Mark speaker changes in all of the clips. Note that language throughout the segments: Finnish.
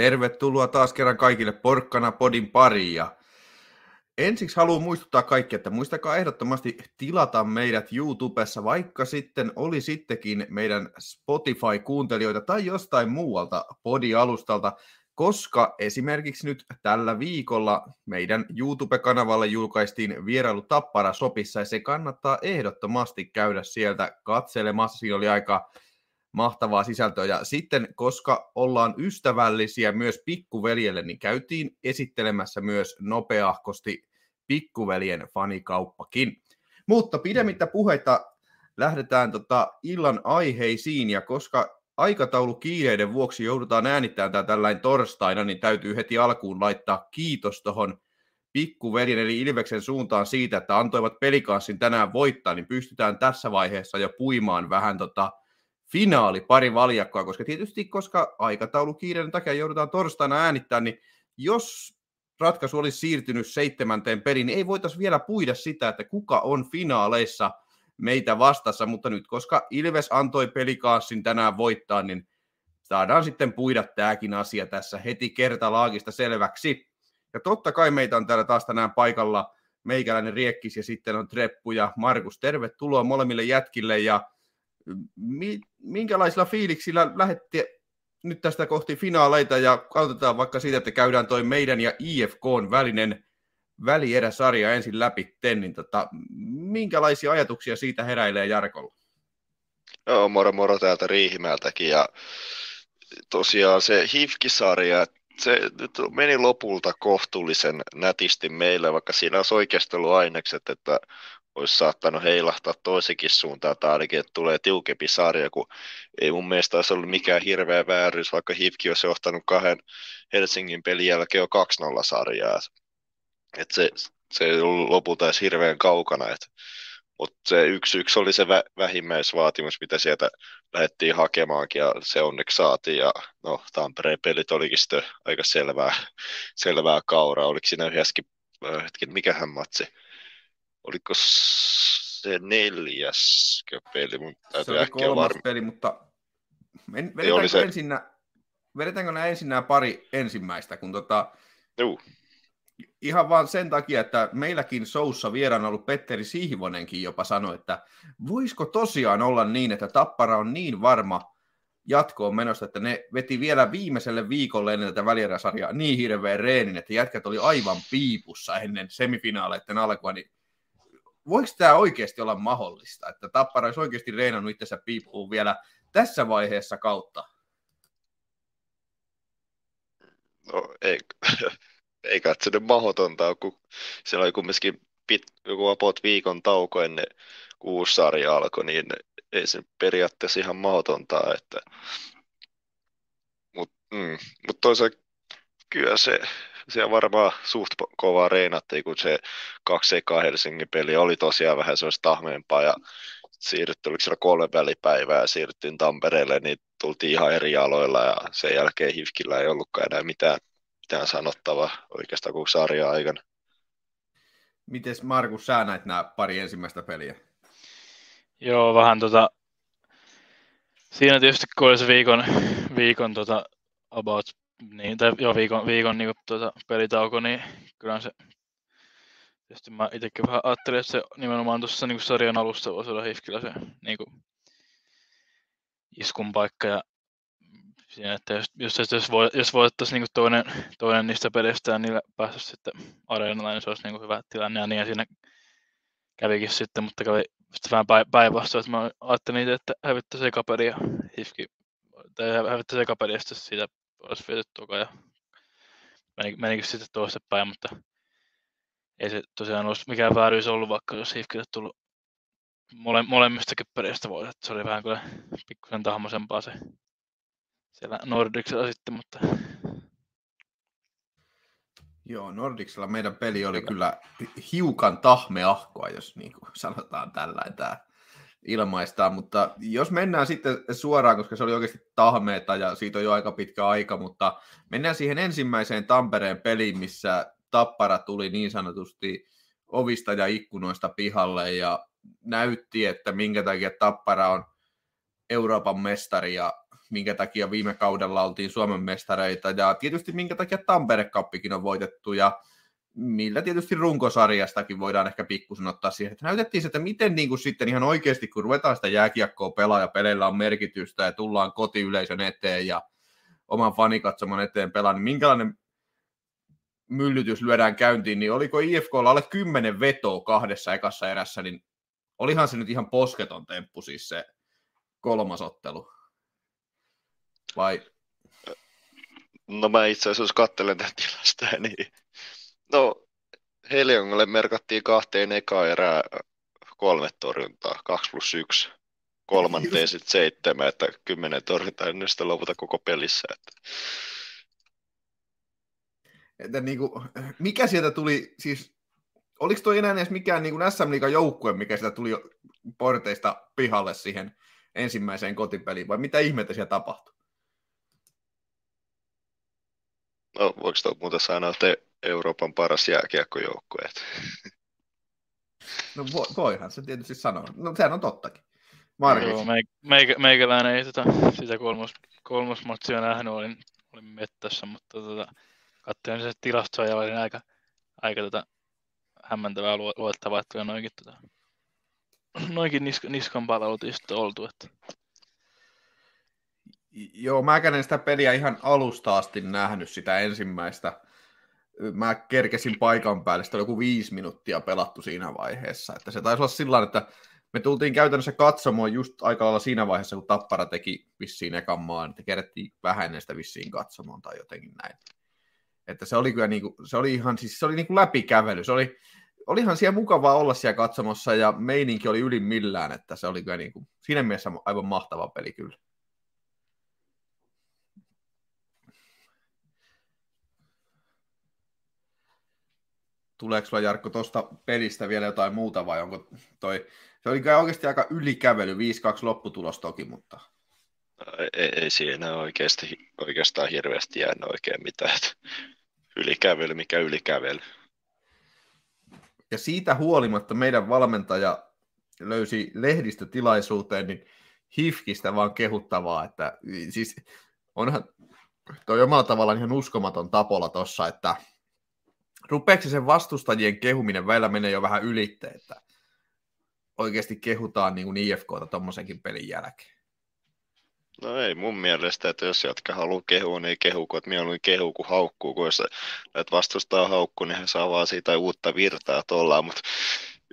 Speaker 1: Tervetuloa taas kerran kaikille Porkkana Podin pariin. Ja ensiksi haluan muistuttaa kaikki, että muistakaa ehdottomasti tilata meidät YouTubessa, vaikka sitten oli sittenkin meidän Spotify-kuuntelijoita tai jostain muualta podialustalta, koska esimerkiksi nyt tällä viikolla meidän YouTube-kanavalle julkaistiin vierailu Tappara Sopissa, ja se kannattaa ehdottomasti käydä sieltä katselemassa. Siinä oli aika mahtavaa sisältöä. Ja sitten, koska ollaan ystävällisiä myös pikkuveljelle, niin käytiin esittelemässä myös nopeahkosti pikkuveljen fanikauppakin. Mutta pidemmittä puheita lähdetään tota illan aiheisiin, ja koska aikataulu kiireiden vuoksi joudutaan äänittämään tämä tällainen torstaina, niin täytyy heti alkuun laittaa kiitos tuohon pikkuveljen eli Ilveksen suuntaan siitä, että antoivat pelikanssin tänään voittaa, niin pystytään tässä vaiheessa jo puimaan vähän tota finaali pari valjakkoa, koska tietysti koska aikataulu kiireiden takia joudutaan torstaina äänittämään, niin jos ratkaisu olisi siirtynyt seitsemänteen perin, niin ei voitaisiin vielä puida sitä, että kuka on finaaleissa meitä vastassa, mutta nyt koska Ilves antoi pelikaassin tänään voittaa, niin saadaan sitten puida tämäkin asia tässä heti kertalaakista selväksi. Ja totta kai meitä on täällä taas tänään paikalla meikäläinen Riekkis ja sitten on Treppu ja Markus. Tervetuloa molemmille jätkille ja minkälaisilla fiiliksillä lähetti nyt tästä kohti finaaleita ja aloitetaan vaikka siitä, että käydään toi meidän ja IFK välinen välieräsarja ensin läpi, niin tota, minkälaisia ajatuksia siitä heräilee Jarkolla?
Speaker 2: Joo, moro moro täältä Riihimäeltäkin ja tosiaan se HIFK-sarja, se nyt meni lopulta kohtuullisen nätisti meille, vaikka siinä olisi oikeasti ollut ainekset, että olisi saattanut heilahtaa toisenkin suuntaan, tai ainakin, että tulee tiukempi sarja, kun ei mun mielestä olisi ollut mikään hirveä vääryys, vaikka Hifki olisi johtanut kahden Helsingin pelin jälkeen jo 2-0 sarjaa. Et se, se ei ollut lopulta edes hirveän kaukana, et, mutta se yksi yksi oli se vä, vähimmäisvaatimus, mitä sieltä lähdettiin hakemaankin, ja se onneksi saatiin, ja no, Tampereen pelit olikin sitten aika selvää, selvää kauraa, oliko siinä yhdessäkin, äh, hetken, mikähän matsi, oliko se neljäs peli? Mun
Speaker 1: se oli kolmas varmi... peli, mutta vedetäänkö, se... ensin nää, vedetäänkö nämä ensin nämä pari ensimmäistä, kun tota, Juu. ihan vaan sen takia, että meilläkin Soussa vieraana ollut Petteri Sihvonenkin jopa sanoi, että voisiko tosiaan olla niin, että Tappara on niin varma jatkoon menossa, että ne veti vielä viimeiselle viikolle ennen tätä välieräsarjaa niin hirveän reenin, että jätkät oli aivan piipussa ennen semifinaaleiden alkua, niin voiko tämä oikeasti olla mahdollista, että Tappara olisi oikeasti reenannut itsensä piippuun vielä tässä vaiheessa kautta?
Speaker 2: No ei, ei nyt mahdotonta kun siellä oli kumminkin pit, joku apot viikon tauko ennen kuin uusi sarja alkoi, niin ei se periaatteessa ihan mahdotonta, että mutta mm, mut toisaalta kyllä se siellä varmaan suht kovaa reenattiin, kun se kaksi eka Helsingin peli oli tosiaan vähän sellaista tahmeempaa ja siirryttiin, oliko siellä kolme välipäivää ja siirryttiin Tampereelle, niin tultiin ihan eri aloilla ja sen jälkeen Hifkillä ei ollutkaan enää mitään, mitään sanottavaa oikeastaan kuin sarja aikana.
Speaker 1: Miten Markus, sä näit nämä pari ensimmäistä peliä?
Speaker 3: Joo, vähän tota, siinä tietysti kun oli se viikon, viikon tota, about niin, tai jo viikon, viikon niin kuin, tuota, pelitauko, niin kyllä se Tietysti mä itsekin vähän ajattelin, että se nimenomaan tuossa niin sarjan alussa voisi olla Hifkillä se niin kuin, iskun paikka. Ja siinä, että jos, jos, jos, voi, jos voittaisiin niin toinen, toinen niistä peleistä ja niillä päästäisiin sitten areenalla, niin se olisi niin kuin hyvä tilanne. Ja niin ja siinä kävikin sitten, mutta kävi sitten vähän päinvastoin, että mä ajattelin itse, että hävittäisi eka peli ja Hifki, tai hävittäisi eka peli ja sitten siitä olisi viety tuoka ja menikin sitten toistepäin, mutta ei se tosiaan olisi mikään vääryys ollut, vaikka jos Hifkille tullut mole, molemmistakin pelistä voi, että se oli vähän kyllä pikkusen tahmoisempaa se siellä Nordicsella sitten, mutta
Speaker 1: Joo, Nordicsella meidän peli oli kyllä hiukan tahmeahkoa, jos niin kuin sanotaan tällä, tämä ilmaistaan, mutta jos mennään sitten suoraan, koska se oli oikeasti tahmeeta ja siitä on jo aika pitkä aika, mutta mennään siihen ensimmäiseen Tampereen peliin, missä Tappara tuli niin sanotusti ovista ja ikkunoista pihalle ja näytti, että minkä takia Tappara on Euroopan mestari ja minkä takia viime kaudella oltiin Suomen mestareita. Ja tietysti minkä takia Tampere Cuppikin on voitettu ja millä tietysti runkosarjastakin voidaan ehkä pikkusen ottaa siihen, että näytettiin että miten niin kuin sitten ihan oikeasti, kun ruvetaan sitä jääkiekkoa pelaa ja peleillä on merkitystä ja tullaan kotiyleisön eteen ja oman fanikatsoman eteen pelaa, niin minkälainen myllytys lyödään käyntiin, niin oliko IFKlla alle kymmenen vetoa kahdessa ekassa erässä, niin olihan se nyt ihan posketon temppu siis se kolmas ottelu. Vai?
Speaker 2: No mä itse asiassa katselen tätä tilasta, niin no Heliongalle merkattiin kahteen eka erää kolme torjuntaa, kaksi plus yksi. Kolmanteen sitten seitsemän, että kymmenen torjuntaa ennen sitä loputa koko pelissä. Että...
Speaker 1: Että niin kuin, mikä sieltä tuli, siis oliko toi enää edes mikään niin kuin SM Liigan joukkue, mikä sieltä tuli porteista pihalle siihen ensimmäiseen kotipeliin, vai mitä ihmettä siellä tapahtui?
Speaker 2: No, voiko tuo muuten sanoa, että Euroopan paras jääkiekkojoukkue?
Speaker 1: No vo, voihan se tietysti sanoa. No sehän on tottakin.
Speaker 3: Markus. Joo, meikä, meikäläinen ei sitä, sitä kolmos, kolmosmatsia nähnyt, olin, olin mettässä, mutta tota, katsoin se tilastoa ja olin aika, aika tota, hämmentävää luettavaa, että noinkin, tota, noinkin nisk, niskan palvelut oltu. Että.
Speaker 1: Joo, mä en sitä peliä ihan alusta asti nähnyt sitä ensimmäistä. Mä kerkesin paikan päälle, sitä oli joku viisi minuuttia pelattu siinä vaiheessa. Että se taisi olla sillä että me tultiin käytännössä katsomaan just aika lailla siinä vaiheessa, kun Tappara teki vissiin ekan maan, että kerättiin vähän ennen sitä vissiin katsomaan tai jotenkin näin. Että se oli kyllä niin kuin, se oli ihan, siis se oli niin kuin läpikävely. Se oli, olihan siellä mukavaa olla siellä katsomassa ja meininki oli yli millään, että se oli kyllä niin kuin, siinä mielessä aivan mahtava peli kyllä. Tuleeko sulla Jarkko tuosta pelistä vielä jotain muuta vai onko toi, se oli kyllä oikeasti aika ylikävely, 5-2 lopputulos toki, mutta...
Speaker 2: Ei, ei siinä oikeasti, oikeastaan hirveästi jäänyt oikein mitään, ylikävely, mikä ylikävely.
Speaker 1: Ja siitä huolimatta meidän valmentaja löysi lehdistötilaisuuteen niin Hifkistä vaan kehuttavaa, että siis onhan toi omalla tavallaan ihan uskomaton tapolla tossa, että rupeeko sen vastustajien kehuminen välillä menee jo vähän ylitte, että oikeasti kehutaan niin IFKta tuommoisenkin pelin jälkeen.
Speaker 2: No ei mun mielestä, että jos jatka haluaa kehua, niin kehu, kun mieluummin kehu kuin haukkuu, kun jos vastustaa haukku, niin he saa vaan siitä uutta virtaa tuolla, mutta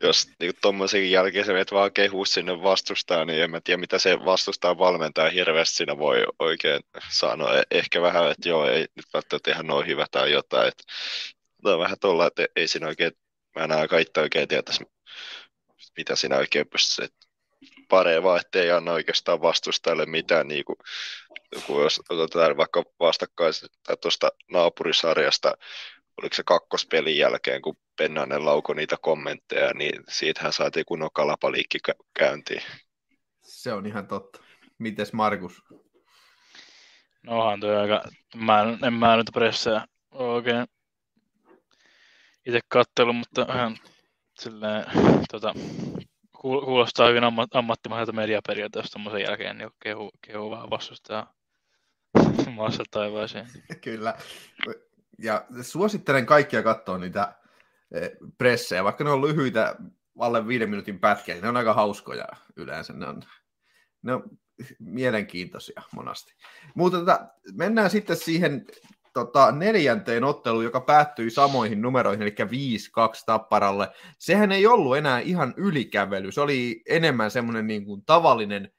Speaker 2: jos niin tuommoisen jälkeen se vet vaan kehu sinne vastustaa, niin en mä tiedä, mitä se vastustaa valmentaa hirveästi siinä voi oikein sanoa. E- ehkä vähän, että joo, ei nyt välttämättä ihan noin hyvä tai jotain. Että, on vähän tuolla, että ei siinä oikein, mä en aika itse oikein tietäisi, mitä siinä oikein pystyisi paree vaan, ettei anna oikeastaan vastustajalle mitään, niin kuin, kun jos otetaan vaikka vastakkain tuosta naapurisarjasta, oliko se kakkospelin jälkeen, kun Pennanen lauko niitä kommentteja, niin siitähän saatiin kunnon kalapaliikki käyntiin.
Speaker 1: Se on ihan totta. Mites Markus?
Speaker 3: No onhan toi aika, mä en, en mä nyt pressejä oikein itse kattellut, mutta ihan silleen, tota, kuulostaa hyvin ammat, ammattimaiselta mediaperiaatteesta tuommoisen jälkeen, niin kehu, kehu vähän vastustaa maassa taivaaseen.
Speaker 1: Kyllä. Ja suosittelen kaikkia katsoa niitä eh, pressejä, vaikka ne on lyhyitä alle viiden minuutin pätkiä, niin ne on aika hauskoja yleensä. Ne on, ne on mielenkiintoisia monasti. Mutta tota, mennään sitten siihen tota, neljänteen otteluun, joka päättyi samoihin numeroihin, eli 5-2 Tapparalle. Sehän ei ollut enää ihan ylikävely, se oli enemmän semmoinen niin kuin tavallinen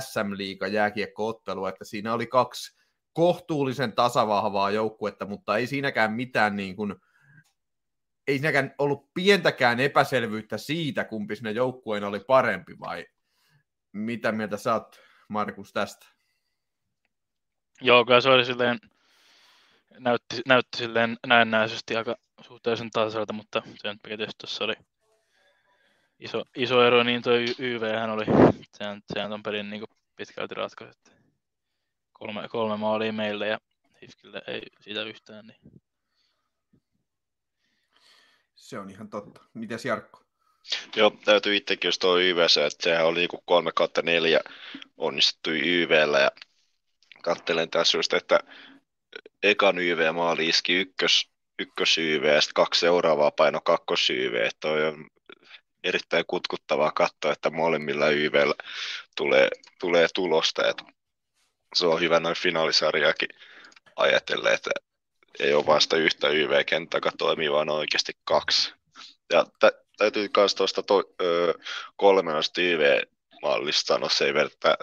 Speaker 1: SM-liiga jääkiekkoottelu, että siinä oli kaksi kohtuullisen tasavahvaa joukkuetta, mutta ei siinäkään mitään niin kuin, ei siinäkään ollut pientäkään epäselvyyttä siitä, kumpi sinne joukkueen oli parempi, vai mitä mieltä sä oot, Markus, tästä?
Speaker 3: Joo, kyllä se oli silleen näytti, näytti silleen näennäisesti aika suhteellisen tasaiselta, mutta se nyt tietysti tuossa oli iso, iso ero, niin tuo YV hän oli, sehän, sehän on perin niin pitkälti ratkaisu. Kolme, kolme maalia meille ja Hifkille ei siitä yhtään. Niin.
Speaker 1: Se on ihan totta. Mites Jarkko?
Speaker 2: Joo, täytyy itsekin jos tuo YVC, että sehän oli niinku 3 kautta 4 onnistuttu YVllä ja kattelen tässä just, että ekan YV-maali iski ykkös, ykkös YV ja sitten kaksi seuraavaa paino kakkos YV. Toi on erittäin kutkuttavaa katsoa, että molemmilla YVllä tulee, tulee tulosta. Että se on hyvä noin finaalisarjaakin ajatellen, että ei ole vasta yhtä YV-kenttää, toimii, vaan oikeasti kaksi. Ja tä- täytyy myös tuosta to- öö, kolmenosta YV-mallista sanoa se ei verta,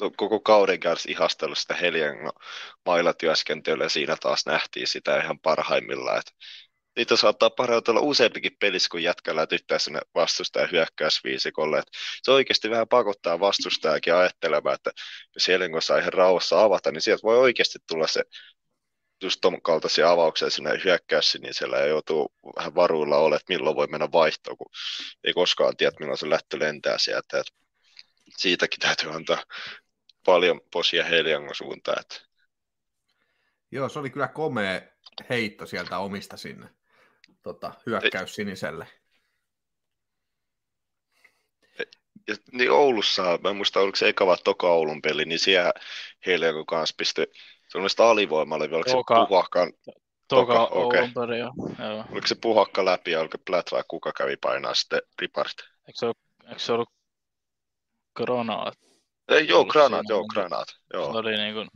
Speaker 2: no, koko kauden kanssa ihastellut sitä Helian mailatyöskentelyä, ja siinä taas nähtiin sitä ihan parhaimmillaan, että niitä saattaa parantua useampikin pelissä, kun jätkällä tyttää sinne vastustajan hyökkäysviisikolle. Se oikeasti vähän pakottaa vastustajakin ajattelemaan, että jos Helenko saa ihan rauhassa avata, niin sieltä voi oikeasti tulla se just ton kaltaisia avauksia sinne niin siellä joutuu vähän varuilla olla, että milloin voi mennä vaihtoon, kun ei koskaan tiedä, milloin se lähtö lentää sieltä. Et siitäkin täytyy antaa paljon posia Heliangon suuntaan. Että...
Speaker 1: Joo, se oli kyllä komea heitto sieltä omista sinne tota, hyökkäys siniselle.
Speaker 2: Ja, niin Oulussa, mä en muista oliko se eka vai toka Oulun peli, niin siellä Heliangon kanssa pisti sellaista alivoimalla, oliko
Speaker 3: Toka.
Speaker 2: se puhakkaan,
Speaker 3: Toka
Speaker 2: Toka,
Speaker 3: peli, joo. joo.
Speaker 2: oliko se puhakka läpi ja oliko Platt vai kuka kävi painaa sitten ripart?
Speaker 3: Eikö se, ollut, eikö se ollut Granat?
Speaker 2: Ei, joo, granat,
Speaker 3: siinä,
Speaker 2: joo,
Speaker 3: mutta-
Speaker 2: granat,
Speaker 3: Se
Speaker 2: joo.
Speaker 3: oli niin kuin...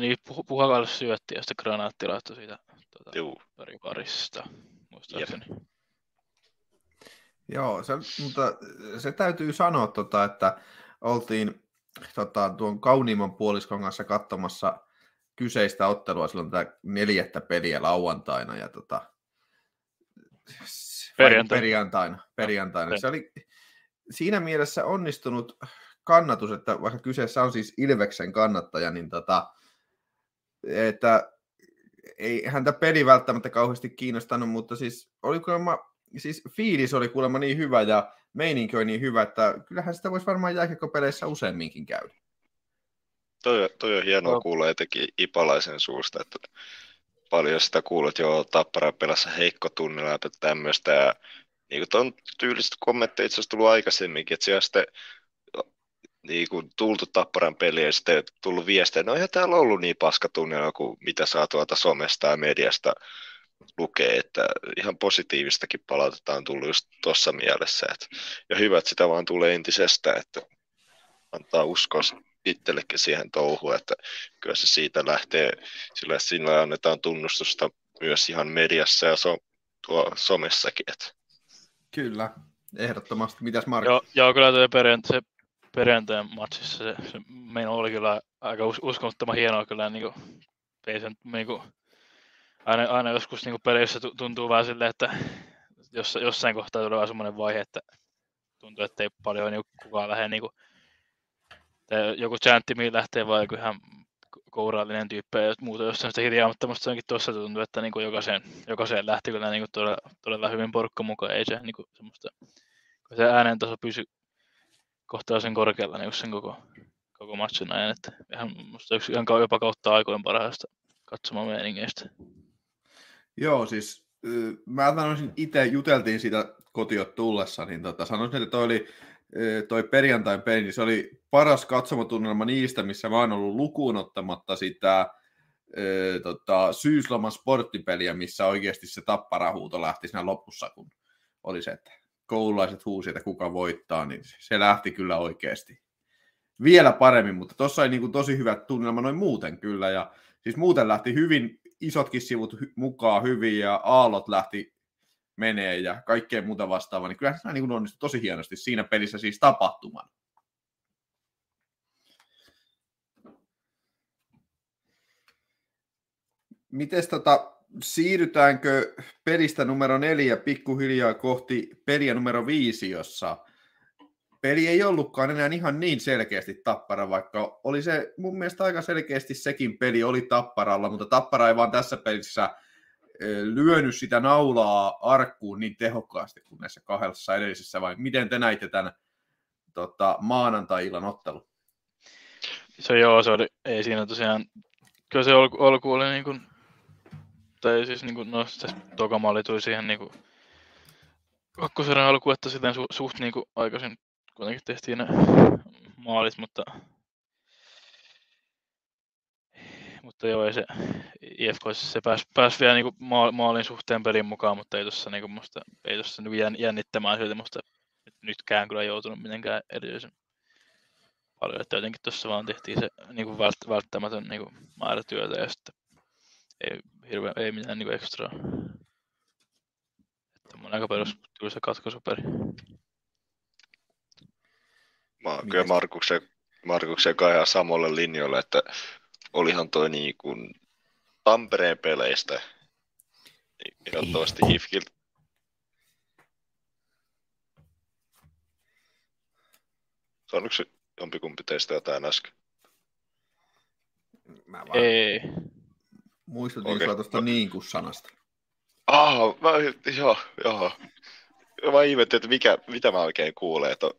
Speaker 3: Niin puh- puhakalle syötti ja sitten granaatti laittoi siitä tuota,
Speaker 2: Juu.
Speaker 3: riparista, muistaakseni.
Speaker 1: Joo, se, mutta se täytyy sanoa, tota, että oltiin tota, tuon kauniimman puoliskon kanssa katsomassa kyseistä ottelua silloin tätä neljättä peliä lauantaina ja tota,
Speaker 3: Perjantaina.
Speaker 1: perjantaina, perjantaina.
Speaker 3: Joo.
Speaker 1: Se oli siinä mielessä onnistunut kannatus, että vaikka kyseessä on siis Ilveksen kannattaja, niin tota, että ei häntä peli välttämättä kauheasti kiinnostanut, mutta siis oli kuulemma, siis fiilis oli kuulemma niin hyvä ja meininki oli niin hyvä, että kyllähän sitä voisi varmaan jääkiekkopeleissä useamminkin käydä.
Speaker 2: Toi, toi on hienoa
Speaker 3: Joo.
Speaker 2: kuulla etenkin Ipalaisen suusta, että paljon sitä kuulut että joo, Tappara pelassa heikko tunnilla ja tämmöistä. Ja niin kuin ton tyylistä kommentteja itse asiassa tullut aikaisemminkin, että siellä sitten niin kuin tultu Tapparan peliin ja sitten tullut viestejä, no eihän täällä ollut niin paska tunnilla kuin mitä saa tuolta somesta ja mediasta lukee, että ihan positiivistakin palautetta on tullut just tuossa mielessä. Että, ja hyvä, että sitä vaan tulee entisestä, että antaa uskoa itsellekin siihen touhuun, että kyllä se siitä lähtee, sillä sillä annetaan tunnustusta myös ihan mediassa ja so, tuo somessakin. Että.
Speaker 1: Kyllä, ehdottomasti. Mitäs Marko?
Speaker 3: Joo, joo, kyllä tuo perjant- se perjantain matsissa se, se meno oli kyllä aika us- uskomattoman hienoa kyllä. Niin kuin, ei sen, niin kuin, aina, aina joskus niin kuin peleissä tu- tuntuu vähän silleen, että jos, jossain kohtaa tulee semmoinen vaihe, että tuntuu, että ei paljon niin kukaan lähde niin kuin, joku chantti, mihin lähtee vai joku ihan kourallinen tyyppi ja muuta jossain sitä se onkin tuossa tuntuu, että niin kuin jokaiseen, jokaiseen lähti kyllä niin kuin todella, todella hyvin porukka mukaan, ei se niin kuin semmoista, kun se äänen taso pysy kohtalaisen korkealla niin sen koko, koko matchin ajan, että ihan, musta yksi ihan jopa kautta aikojen parhaista katsomaan meiningeistä.
Speaker 1: Joo, siis mä sanoisin itse, juteltiin siitä kotiot tullessa, niin tota, sanoisin, että toi oli toi perjantain peli, niin se oli paras katsomotunnelma niistä, missä mä oon ollut lukuun ottamatta sitä ö, tota, syysloman sporttipeliä, missä oikeasti se tapparahuuto lähti siinä lopussa, kun oli se, että koululaiset huusi, että kuka voittaa, niin se lähti kyllä oikeasti vielä paremmin, mutta tuossa oli niin kuin tosi hyvä tunnelma noin muuten kyllä, ja siis muuten lähti hyvin, isotkin sivut mukaan hyvin, ja aallot lähti menee ja kaikkea muuta vastaavaa, niin kyllähän se niin onnistui tosi hienosti siinä pelissä siis tapahtuman. Mites tota, siirrytäänkö pelistä numero neljä pikkuhiljaa kohti peliä numero viisi, jossa peli ei ollutkaan enää ihan niin selkeästi tappara, vaikka oli se mun mielestä aika selkeästi sekin peli oli tapparalla, mutta tappara ei vaan tässä pelissä lyönyt sitä naulaa arkkuun niin tehokkaasti kuin näissä kahdessa edellisessä, vai miten te näitte tämän tota, maanantai-illan ottelun?
Speaker 3: Se joo, se oli, ei siinä tosiaan, kyllä se alku, alku oli niin kuin, ei siis niinku, no se toka maali tuli siihen niinku kakkoserän alkuun, että sitten su, suht niinku aikaisin kuitenkin tehtiin ne maalit, mutta mutta joo, ei se IFK se pääsi pääs vielä niinku maalin suhteen pelin mukaan, mutta ei tuossa niinku musta, ei tossa niinku jännittämään silti musta nytkään kyllä joutunut mitenkään erityisen paljon, että jotenkin tuossa vaan tehtiin se niinku vält, välttämätön niinku määrä työtä ja sitten ei, hirveän, ei mitään niinku ekstraa. Että aika perus kyllä se katkaisuperi.
Speaker 2: Mä oon kyllä Markuksen, Markuksen kanssa ihan samalle linjoille, että olihan toi niin kuin Tampereen peleistä ehdottomasti Hifkiltä. Sanoiko se jompikumpi teistä jotain äsken?
Speaker 3: Mä vaan Ei.
Speaker 1: Muistutin okay. tuosta niin kuin sanasta.
Speaker 2: Ah, mä, joo, joo. Mä ihmettelin, että mikä, mitä mä oikein kuulen, että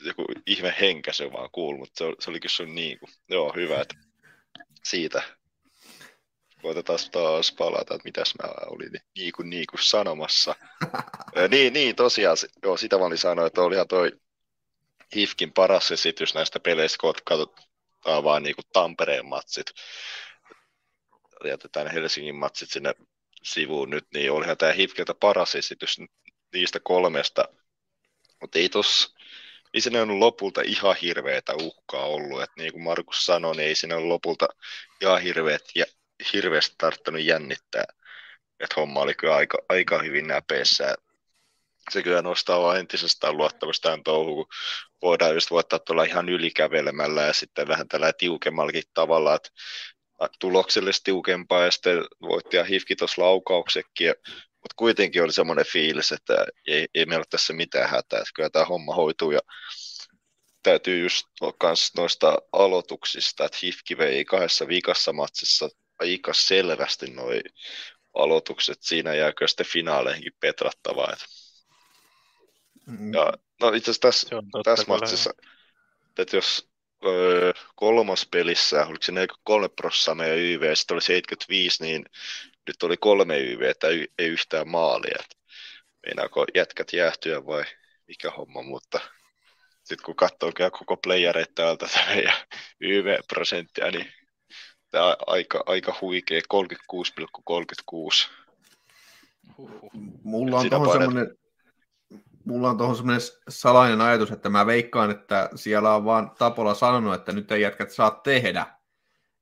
Speaker 2: joku ihme henkäsy vaan kuullut, mutta se, se oli kyllä sun niin kuin. Joo, hyvä, että siitä koitetaan taas palata, että mitäs mä olin niin kuin, niin kuin sanomassa. niin, niin, tosiaan, joo, sitä mä olin sanoa, että olihan toi HIFKin paras esitys näistä peleistä, kun katsotaan vaan niin kuin Tampereen matsit. Jätetään Helsingin matsit sinne sivuun nyt, niin olihan tämä HIFKiltä paras esitys niistä kolmesta. Mutta ei tossa ei siinä ole lopulta ihan hirveätä uhkaa ollut. että niin kuin Markus sanoi, niin ei siinä ole lopulta ihan hirveät, ja, hirveästi tarttunut jännittää. Että homma oli kyllä aika, aika hyvin näpeissä. Se kyllä nostaa vaan entisestään luottamusta tähän touhuun, kun voidaan just voittaa tuolla ihan ylikävelemällä ja sitten vähän tällä tiukemmallakin tavalla, että tuloksellisesti tiukempaa ja sitten voitti ja hifki tuossa laukauksekin. Ja mutta kuitenkin oli semmoinen fiilis, että ei, ei meillä ole tässä mitään hätää, että kyllä tämä homma hoituu ja täytyy just kans noista aloituksista, että Hifki vei kahdessa viikassa matsissa aika selvästi noin aloitukset, siinä jääkö sitten finaaleihinkin petrattavaa. Että. Mm. Ja, no itse asiassa tässä, tässä matsissa, että jos öö, kolmas pelissä, oliko se 43 prosenttia meidän YV, ja sitten oli 75, niin nyt oli kolme YVtä, ei yhtään maalia. Meinaako jätkät jäähtyä vai mikä homma, mutta sitten kun katsoo koko playereita täältä ja YV-prosenttia, niin tämä aika, aika huikea, 36,36.
Speaker 1: Mulla on tuohon semmoinen, mulla on tuohon semmoinen salainen ajatus, että mä veikkaan, että siellä on vaan Tapola sanonut, että nyt ei jätkät saa tehdä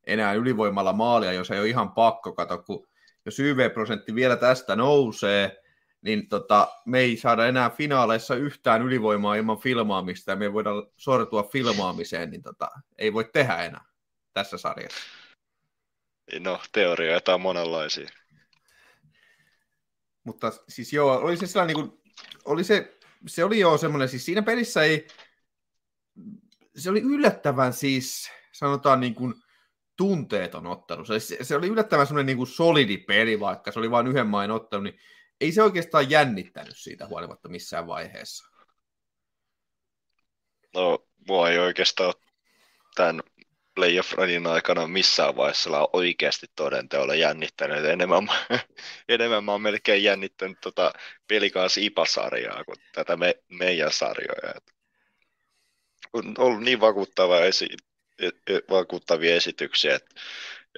Speaker 1: enää ylivoimalla maalia, jos ei ole ihan pakko. Kato, kun jos YV-prosentti vielä tästä nousee, niin tota, me ei saada enää finaaleissa yhtään ylivoimaa ilman filmaamista, ja me voidaan sortua filmaamiseen, niin tota, ei voi tehdä enää tässä sarjassa.
Speaker 2: No, teorioita on monenlaisia.
Speaker 1: Mutta siis joo, oli se sellainen niin kuin, oli se, se oli jo semmoinen, siis siinä pelissä ei, se oli yllättävän siis, sanotaan niin kuin, tunteeton ottelu. Se, se oli yllättävän semmoinen niin kuin solidi peli, vaikka se oli vain yhden main ottelu, niin ei se oikeastaan jännittänyt siitä huolimatta missään vaiheessa.
Speaker 2: No, mua ei oikeastaan tämän playoff runin aikana missään vaiheessa olla oikeasti todenteolla jännittänyt. Enemmän, enemmän mä oon melkein jännittänyt tota pelikaas IPA-sarjaa kuin tätä me, meidän sarjoja. On ollut niin vakuuttava esi- vakuuttavia esityksiä.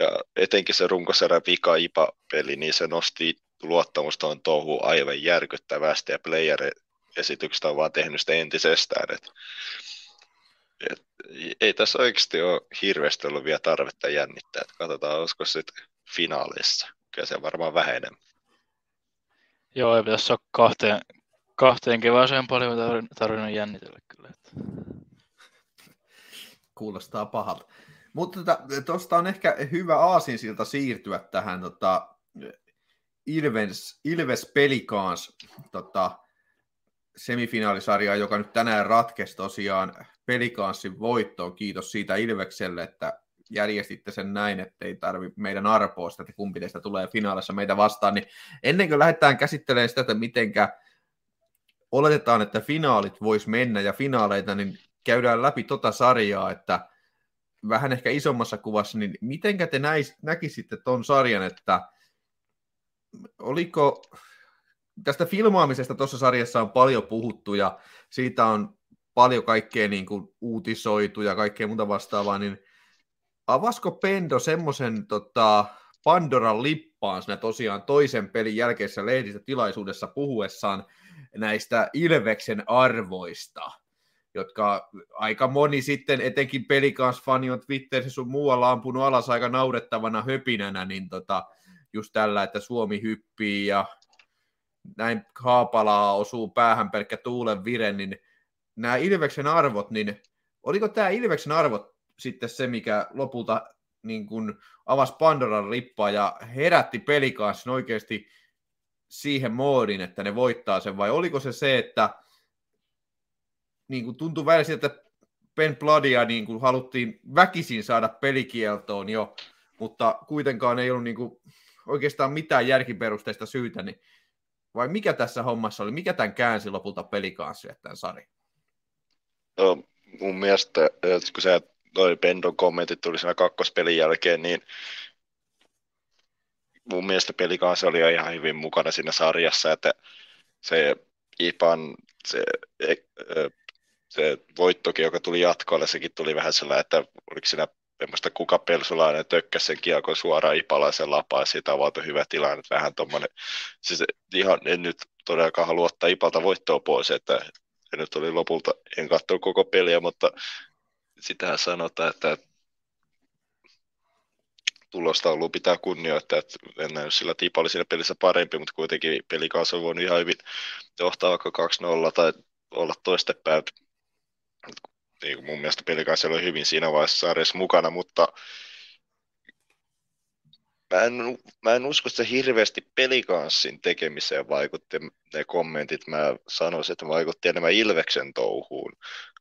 Speaker 2: Ja etenkin se runkosarjan vika IPA-peli, niin se nosti luottamusta on touhu aivan järkyttävästi ja player-esitykset on vaan tehnyt sitä entisestään. Et, et, ei tässä oikeasti ole hirveästi ollut vielä tarvetta jännittää. Et katsotaan, olisiko sitten finaalissa. Kyllä se varmaan vähenee.
Speaker 3: Joo, ei pitäisi olla kahteen, kahteen kevääseen paljon tarvinnut jännitellä kyllä. Että
Speaker 1: kuulostaa pahalta. Mutta tuosta tota, on ehkä hyvä aasinsilta siirtyä tähän tota, Ilves, Ilves Pelikaans tota, semifinaalisarjaan, joka nyt tänään ratkesi tosiaan Pelikaansin voittoon. Kiitos siitä Ilvekselle, että järjestitte sen näin, että ei tarvi meidän arpoa sitä, että kumpi teistä tulee finaalissa meitä vastaan. Niin ennen kuin lähdetään käsittelemään sitä, että mitenkä oletetaan, että finaalit vois mennä ja finaaleita, niin käydään läpi tota sarjaa, että vähän ehkä isommassa kuvassa, niin mitenkä te näis, näkisitte ton sarjan, että oliko, tästä filmaamisesta tuossa sarjassa on paljon puhuttu ja siitä on paljon kaikkea niin kuin uutisoitu ja kaikkea muuta vastaavaa, niin avasko Pendo semmoisen tota, Pandoran lippaan siinä tosiaan toisen pelin jälkeisessä lehdistötilaisuudessa puhuessaan näistä Ilveksen arvoista, jotka aika moni sitten, etenkin pelikansfani on Twitterissä sun muualla ampunut alas aika naurettavana höpinänä, niin tota, just tällä, että Suomi hyppii ja näin Haapalaa osuu päähän pelkkä tuulen vire, niin nämä Ilveksen arvot, niin oliko tämä Ilveksen arvot sitten se, mikä lopulta niin kuin avasi Pandoran lippaa ja herätti pelikanssin oikeasti siihen moodin, että ne voittaa sen, vai oliko se se, että niin kuin tuntui välillä siltä, että Ben Bloodia niin kuin haluttiin väkisin saada pelikieltoon jo, mutta kuitenkaan ei ollut niin kuin oikeastaan mitään järkiperusteista syytä, niin vai mikä tässä hommassa oli? Mikä tämän käänsi lopulta pelikansille tämän sarjan?
Speaker 2: No, mun mielestä, kun se toi Pendon kommentit tuli siinä kakkospelin jälkeen, niin mun mielestä pelikansi oli jo ihan hyvin mukana siinä sarjassa, että se Ipan se, e, se voittokin, joka tuli jatkoille, sekin tuli vähän sellainen, että oliko siinä semmoista kuka persulainen tökkäsi sen kiekon suoraan Ipalaisen lapaan, siitä on hyvä tilanne, vähän tuommoinen, siis ihan en nyt todellakaan halua ottaa Ipalta voittoa pois, että en nyt oli lopulta, en katso koko peliä, mutta sitähän sanotaan, että tulosta ollut pitää kunnioittaa, että en näy sillä Tipa oli siinä pelissä parempi, mutta kuitenkin pelikaus on voinut ihan hyvin johtaa vaikka 2-0 tai olla toistepäin. Niin mun mielestä pelikaus oli hyvin siinä vaiheessa sarjassa mukana, mutta mä en, mä en usko, että se hirveästi pelikanssin tekemiseen vaikutti ne kommentit. Mä sanoisin, että vaikutti enemmän Ilveksen touhuun,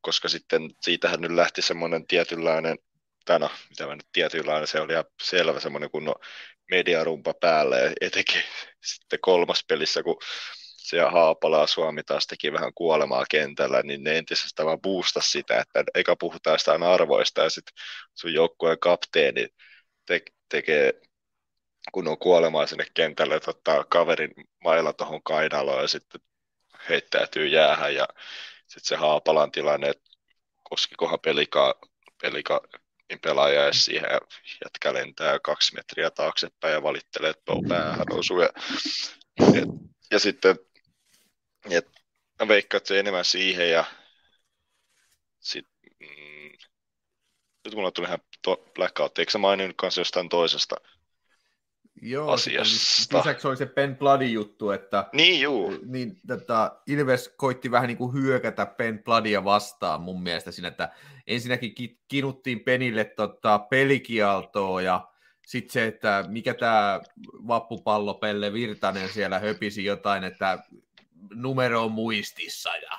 Speaker 2: koska sitten siitähän nyt lähti semmoinen tietynlainen, tai no, mitä mä nyt tietynlainen, se oli ihan selvä semmoinen kunnon mediarumpa päälle, etenkin sitten kolmas pelissä, kun Haapala ja Suomi taas teki vähän kuolemaa kentällä, niin ne entisestä vaan boosta sitä, että eikä puhuta jostain arvoista, ja sitten sun joukkueen kapteeni te- tekee kun on kuolemaa sinne kentälle, että ottaa kaverin mailla tuohon kainaloon ja sitten heittäytyy jäähän ja sitten se Haapalan tilanne, että koskikohan pelika, pelika pelaaja ja siihen jätkä lentää kaksi metriä taaksepäin ja valittelee, että päähän osuu. Ja, ja, ja sitten et, mä veikkaan, että se enemmän siihen ja sit, mm, nyt mulla tuli ihan blackout, eikö sä maininnut kanssa jostain toisesta Joo, asiasta.
Speaker 1: Lisäksi oli se Ben Bloodin juttu, että
Speaker 2: niin, juu.
Speaker 1: Niin, tota, Ilves koitti vähän niin kuin hyökätä Ben Bloodia vastaan mun mielestä siinä, että ensinnäkin kinuttiin Penille tota, pelikialtoa ja sitten se, että mikä tämä vappupallo Pelle Virtanen siellä höpisi jotain, että numero muistissa ja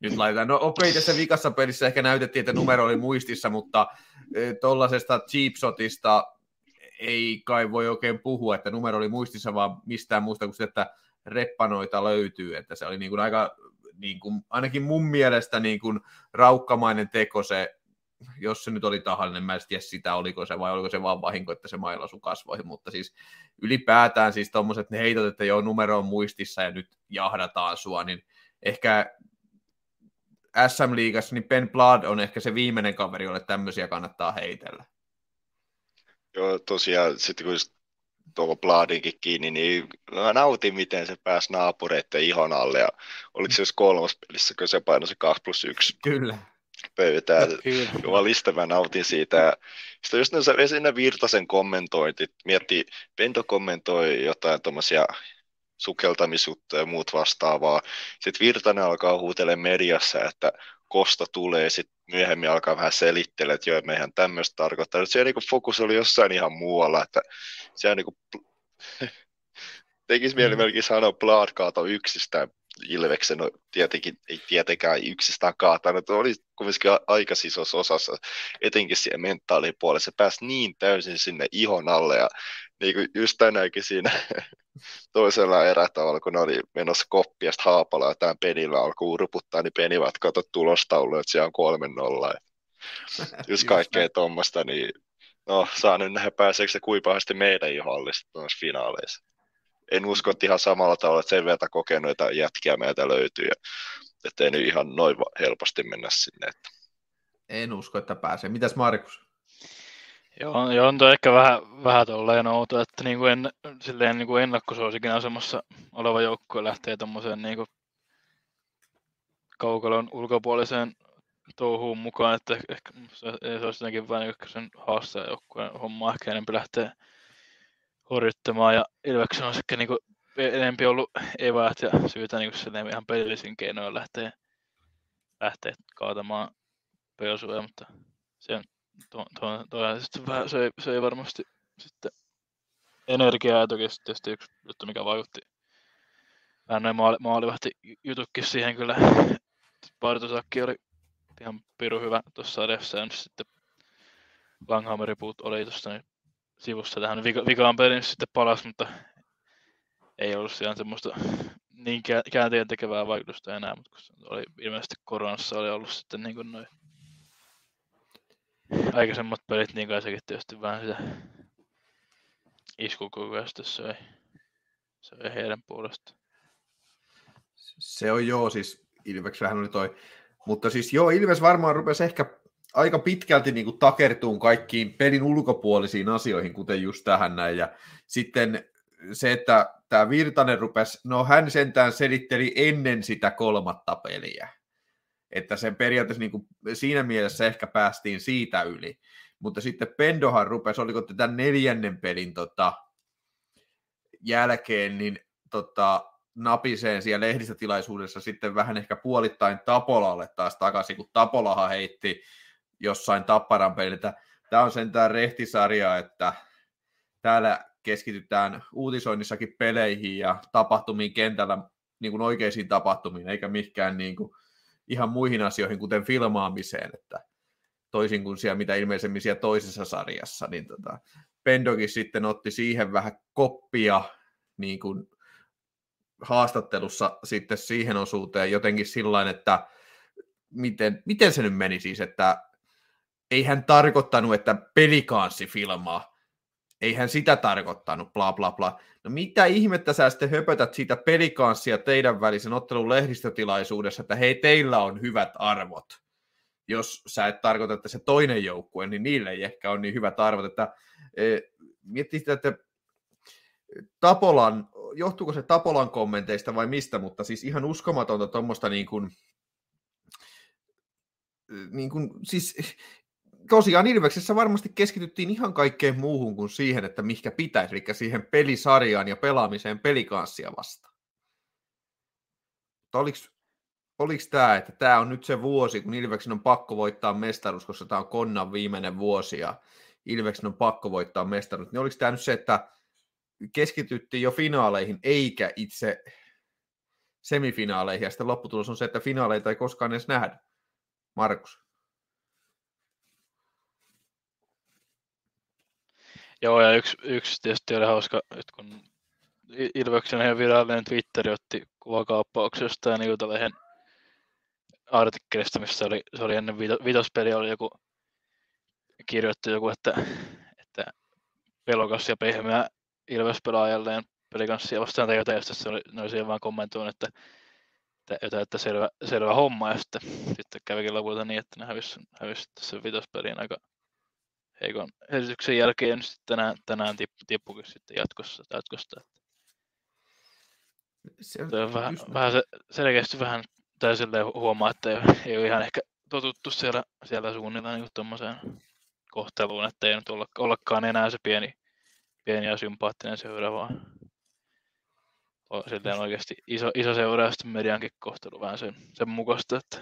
Speaker 1: nyt laitetaan, no okei, okay, tässä vikassa pelissä ehkä näytettiin, että numero oli muistissa, mutta e, tuollaisesta cheapshotista ei kai voi oikein puhua, että numero oli muistissa, vaan mistään muusta kuin se, että reppanoita löytyy, että se oli niin kuin aika, niin kuin, ainakin mun mielestä niin kuin raukkamainen teko se, jos se nyt oli tahallinen, mä en tiedä sitä, oliko se vai oliko se vaan vahinko, että se mailasu kasvoihin, mutta siis ylipäätään siis tuommoiset ne heitot, että joo, numero on muistissa ja nyt jahdataan sua, niin ehkä SM-liigassa, niin Ben Blood on ehkä se viimeinen kaveri, jolle tämmöisiä kannattaa heitellä.
Speaker 2: Joo, tosiaan sitten kun tuo Bladinkin kiinni, niin mä nautin, miten se pääsi naapureiden ihon alle. Ja oliko se jos kolmas pelissä, kun se painoi se 2 plus 1
Speaker 1: Kyllä.
Speaker 2: Pöytää. Jumalista mä nautin siitä. Sitten just ne Virtasen kommentointit, mietti, Pento kommentoi jotain tuommoisia sukeltamisjuttuja ja muut vastaavaa. Sitten Virtanen alkaa huutelemaan mediassa, että Kosta tulee, sitten myöhemmin alkaa vähän selittelemään, että joo, meihän tämmöistä tarkoittaa. Se niin fokus oli jossain ihan muualla, että se niin kuin, tekisi mieli mm. melkein sanoa Blood kaato yksistään Ilveksen, no tietenkin ei tietenkään yksistään kaatanut, oli kuitenkin aika isossa osassa, etenkin siellä mentaalipuolella, se pääsi niin täysin sinne ihon alle ja niin kuin just tänäänkin siinä toisella erätavalla, kun ne oli menossa koppia, sitten Haapala tämän penillä alkoi urputtaa, niin peni vaan kato tulostaulu, että siellä on kolmen nolla. Just kaikkea tuommoista, niin no saa nyt nähdä pääseekö se kuinka pahasti meidän johallista tuossa finaaleissa. En usko, että ihan samalla tavalla, että sen verran kokeneita jätkiä meiltä löytyy, ja ettei nyt ihan noin helposti mennä sinne. Että.
Speaker 1: En usko, että pääsee. Mitäs Markus?
Speaker 3: Joo, joo on toi ehkä vähän, vähän tolleen outo, että niin kuin en, silleen niin kuin ennakkosuosikin asemassa oleva joukkue lähtee tuommoiseen niin kuin kaukalon ulkopuoliseen touhuun mukaan, että ehkä se, se olisi jotenkin vähän niin sen haastajajoukkueen homma ehkä enemmän lähtee horjuttamaan ja Ilveksen olisi ehkä niin enemmän ollut eväät ja syytä niin kuin ihan pelillisin keinoin lähteä, lähteä kaatamaan pelsuja, mutta se, to, to, to, sitten vähän söi, varmasti sitten energiaa ja toki tietysti yksi juttu, mikä vaikutti vähän noin maali, maalivahti jutukki siihen kyllä. Partosakki oli ihan piru hyvä tuossa sarjassa ja nyt sitten Langhammeriput oli tuossa niin sivussa tähän vika, vikaan pelin sitten palas, mutta ei ollut siellä semmoista niin käänteen tekevää vaikutusta enää, mutta kun oli ilmeisesti koronassa oli ollut sitten niin kuin noin aikaisemmat pelit, niin kai sekin tietysti vähän sitä iskukykyä sitten söi, söi heidän puolestaan.
Speaker 1: Se on joo, siis Ilveksellähän oli toi, mutta siis joo, Ilves varmaan rupesi ehkä aika pitkälti niin kuin takertuun kaikkiin pelin ulkopuolisiin asioihin, kuten just tähän näin, ja sitten se, että tämä Virtanen rupesi, no hän sentään selitteli ennen sitä kolmatta peliä, että sen periaatteessa niin kuin, siinä mielessä ehkä päästiin siitä yli. Mutta sitten Pendohan rupesi, oliko tätä neljännen pelin tota, jälkeen, niin tota, napiseen siellä lehdistötilaisuudessa sitten vähän ehkä puolittain Tapolalle taas takaisin, kun Tapolahan heitti jossain Tapparan peliltä. Tämä on sentään rehtisarja, että täällä keskitytään uutisoinnissakin peleihin ja tapahtumiin kentällä niin kuin oikeisiin tapahtumiin, eikä mikään niin kuin, ihan muihin asioihin, kuten filmaamiseen, että toisin kuin siellä mitä ilmeisemmin siellä toisessa sarjassa, niin tota, Pendokin sitten otti siihen vähän koppia niin kuin haastattelussa sitten siihen osuuteen jotenkin sillä että miten, miten se nyt meni siis, että ei hän tarkoittanut, että pelikanssi filmaa, ei hän sitä tarkoittanut, bla bla bla. No mitä ihmettä sä sitten höpötät siitä pelikanssia teidän välisen ottelun lehdistötilaisuudessa, että hei, teillä on hyvät arvot. Jos sä et tarkoita, että se toinen joukkue, niin niille ei ehkä ole niin hyvät arvot. Että, e, miettii sitä, että Tapolan, johtuuko se Tapolan kommenteista vai mistä, mutta siis ihan uskomatonta tuommoista niin kuin, niin kuin, siis tosiaan Ilveksessä varmasti keskityttiin ihan kaikkeen muuhun kuin siihen, että mikä pitäisi, eli siihen pelisarjaan ja pelaamiseen pelikanssia vastaan. oliko, oliko tämä, että tämä on nyt se vuosi, kun Ilveksen on pakko voittaa mestaruus, koska tämä on Konnan viimeinen vuosi ja Ilveksen on pakko voittaa mestaruus, niin oliko tämä nyt se, että keskityttiin jo finaaleihin eikä itse semifinaaleihin, ja sitten lopputulos on se, että finaaleita ei koskaan edes nähdä. Markus.
Speaker 3: Joo, ja yksi, yksi tietysti oli hauska, että kun Ilveksen ihan virallinen Twitteri otti kuvakaappauksesta ja Iltalehen artikkelista, missä oli, se oli ennen vitospeli, oli joku, kirjoitti joku, että, että pelokas ja pehmeä Ilves pelaa jälleen pelikanssia vastaan tai jotain, ja se oli, ne oli siihen vaan kommentoinut, että, että, jotain, että selvä, selvä homma, ja sitten, sitten kävikin lopulta niin, että ne hävisi, hävisi tässä vitospeliin aika heikon esityksen jälkeen, sitten tänään, tänään tippukin sitten jatkossa, jatkosta. Se on, on vähän, vähän se, selkeästi vähän, tai silleen huomaa, että ei, ei ole ihan ehkä totuttu siellä, siellä suunnilla niin tuommoiseen kohteluun, että ei nyt olla, ollakaan enää se pieni, pieni ja sympaattinen seura, vaan on silleen oikeasti iso, iso seura ja sitten mediankin kohtelu vähän sen, sen mukaista, että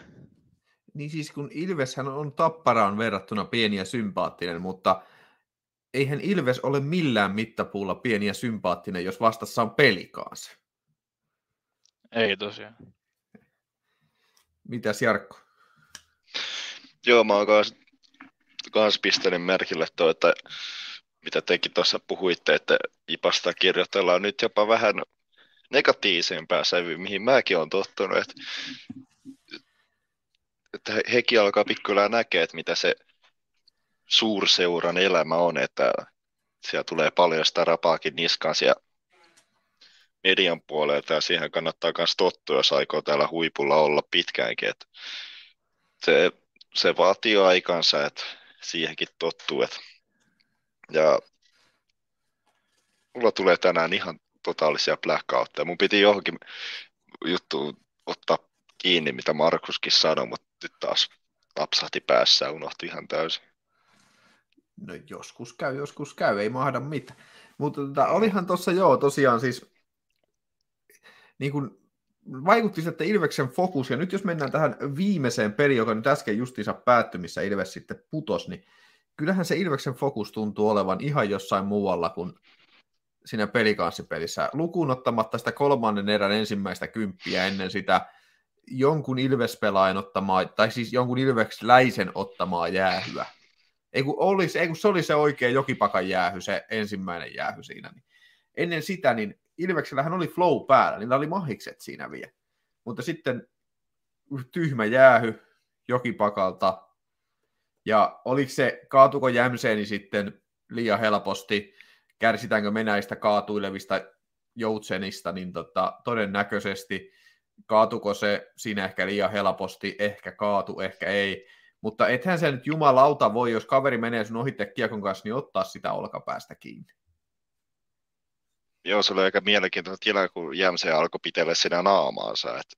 Speaker 1: niin siis kun Ilveshän on Tapparaan verrattuna pieni ja sympaattinen, mutta eihän Ilves ole millään mittapuulla pieni ja sympaattinen, jos vastassa on pelikaas.
Speaker 3: Ei tosiaan.
Speaker 1: Mitäs Jarkko?
Speaker 2: Joo, mä oon kans, kans pistänyt merkille tuo, että mitä tekin tuossa puhuitte, että Ipasta kirjoitellaan nyt jopa vähän negatiivisempää sävyä, mihin mäkin olen tottunut. Että että hekin alkaa pikkuhiljaa näkeä, että mitä se suurseuran elämä on, että siellä tulee paljon sitä rapaakin niskaan siellä median puolelta ja siihen kannattaa myös tottua, jos aikoo täällä huipulla olla pitkäänkin. Että se, se vaatii aikansa, että siihenkin tottuu. Että ja mulla tulee tänään ihan totaalisia blackoutteja. Mun piti johonkin juttuun ottaa kiinni, mitä Markuskin sanoi, mutta nyt taas napsahti päässä ja unohtui ihan täysin.
Speaker 1: No joskus käy, joskus käy, ei mahda mitään. Mutta tota, olihan tuossa joo tosiaan siis, niin kun, vaikutti että Ilveksen fokus, ja nyt jos mennään tähän viimeiseen peliin, joka nyt äsken justiinsa päättyi, missä Ilves sitten putos, niin kyllähän se Ilveksen fokus tuntuu olevan ihan jossain muualla kuin siinä pelikanssipelissä, lukuun ottamatta sitä kolmannen erän ensimmäistä kymppiä ennen sitä jonkun Ilves-pelaajan ottamaa, tai siis jonkun Ilves-läisen ottamaa jäähyä. Ei kun, olisi, ei kun se oli se oikea jokipakan jäähy, se ensimmäinen jäähy siinä. Niin ennen sitä, niin Ilveksellähän oli flow päällä, niillä oli mahikset siinä vielä. Mutta sitten tyhmä jäähy jokipakalta, ja oliko se, kaatuko Jämseeni sitten liian helposti, kärsitäänkö me näistä kaatuilevista joutsenista, niin tota, todennäköisesti kaatuko se siinä ehkä liian helposti, ehkä kaatu, ehkä ei, mutta ethän se nyt jumalauta voi, jos kaveri menee sun ohitte kiekon kanssa, niin ottaa sitä olkapäästä kiinni.
Speaker 2: Joo, se oli aika mielenkiintoinen tila, kun Jämse alkoi pitellä siinä naamaansa. Että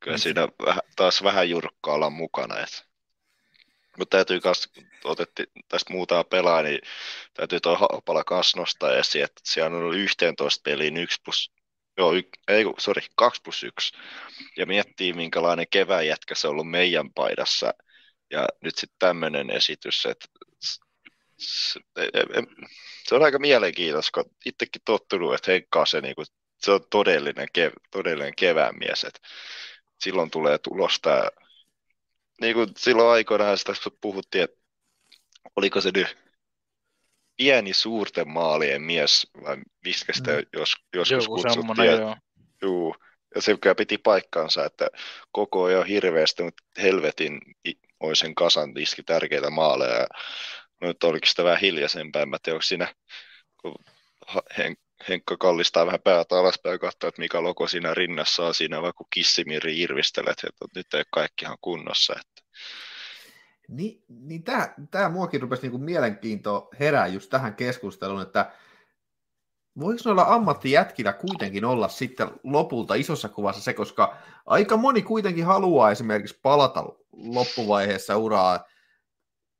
Speaker 2: kyllä mm. siinä taas vähän jurkkaa olla mukana. Että mutta täytyy myös, otetti tästä muutaa pelaa, niin täytyy tuo Haapala kanssa nostaa esiin, että siellä on ollut 11 peliin 1 plus, joo, y, ei, sorry, 2 plus 1. Ja miettii, minkälainen kevään jätkä se on ollut meidän paidassa. Ja nyt sitten tämmöinen esitys, että se, se on aika mielenkiintoista, kun itsekin tottunut, että Henkka se, niin kuin, se on todellinen, kev, todellinen kevään mies, että silloin tulee tulosta niin kuin silloin aikoinaan sitä puhuttiin, että oliko se nyt pieni suurten maalien mies, vai miskä sitä mm. jos, joskus Joku kutsuttiin. Joo. Juu, ja se kyllä piti paikkansa, että koko ajan hirveästi, mutta helvetin moisen kasan iski tärkeitä maaleja. Ja nyt oliko sitä vähän hiljaisempää, en tiedä, onko siinä, kun Henkka kallistaa vähän päätä alaspäin ja katsoo, että mikä loko siinä rinnassa on siinä, vaikka kissimiri irvistelet, että nyt ei kaikki ihan kunnossa. Että.
Speaker 1: Niin, niin tämä, tämä muakin rupesi niin kuin mielenkiinto herää just tähän keskusteluun, että voiko noilla ammattijätkillä kuitenkin olla sitten lopulta isossa kuvassa se, koska aika moni kuitenkin haluaa esimerkiksi palata loppuvaiheessa uraa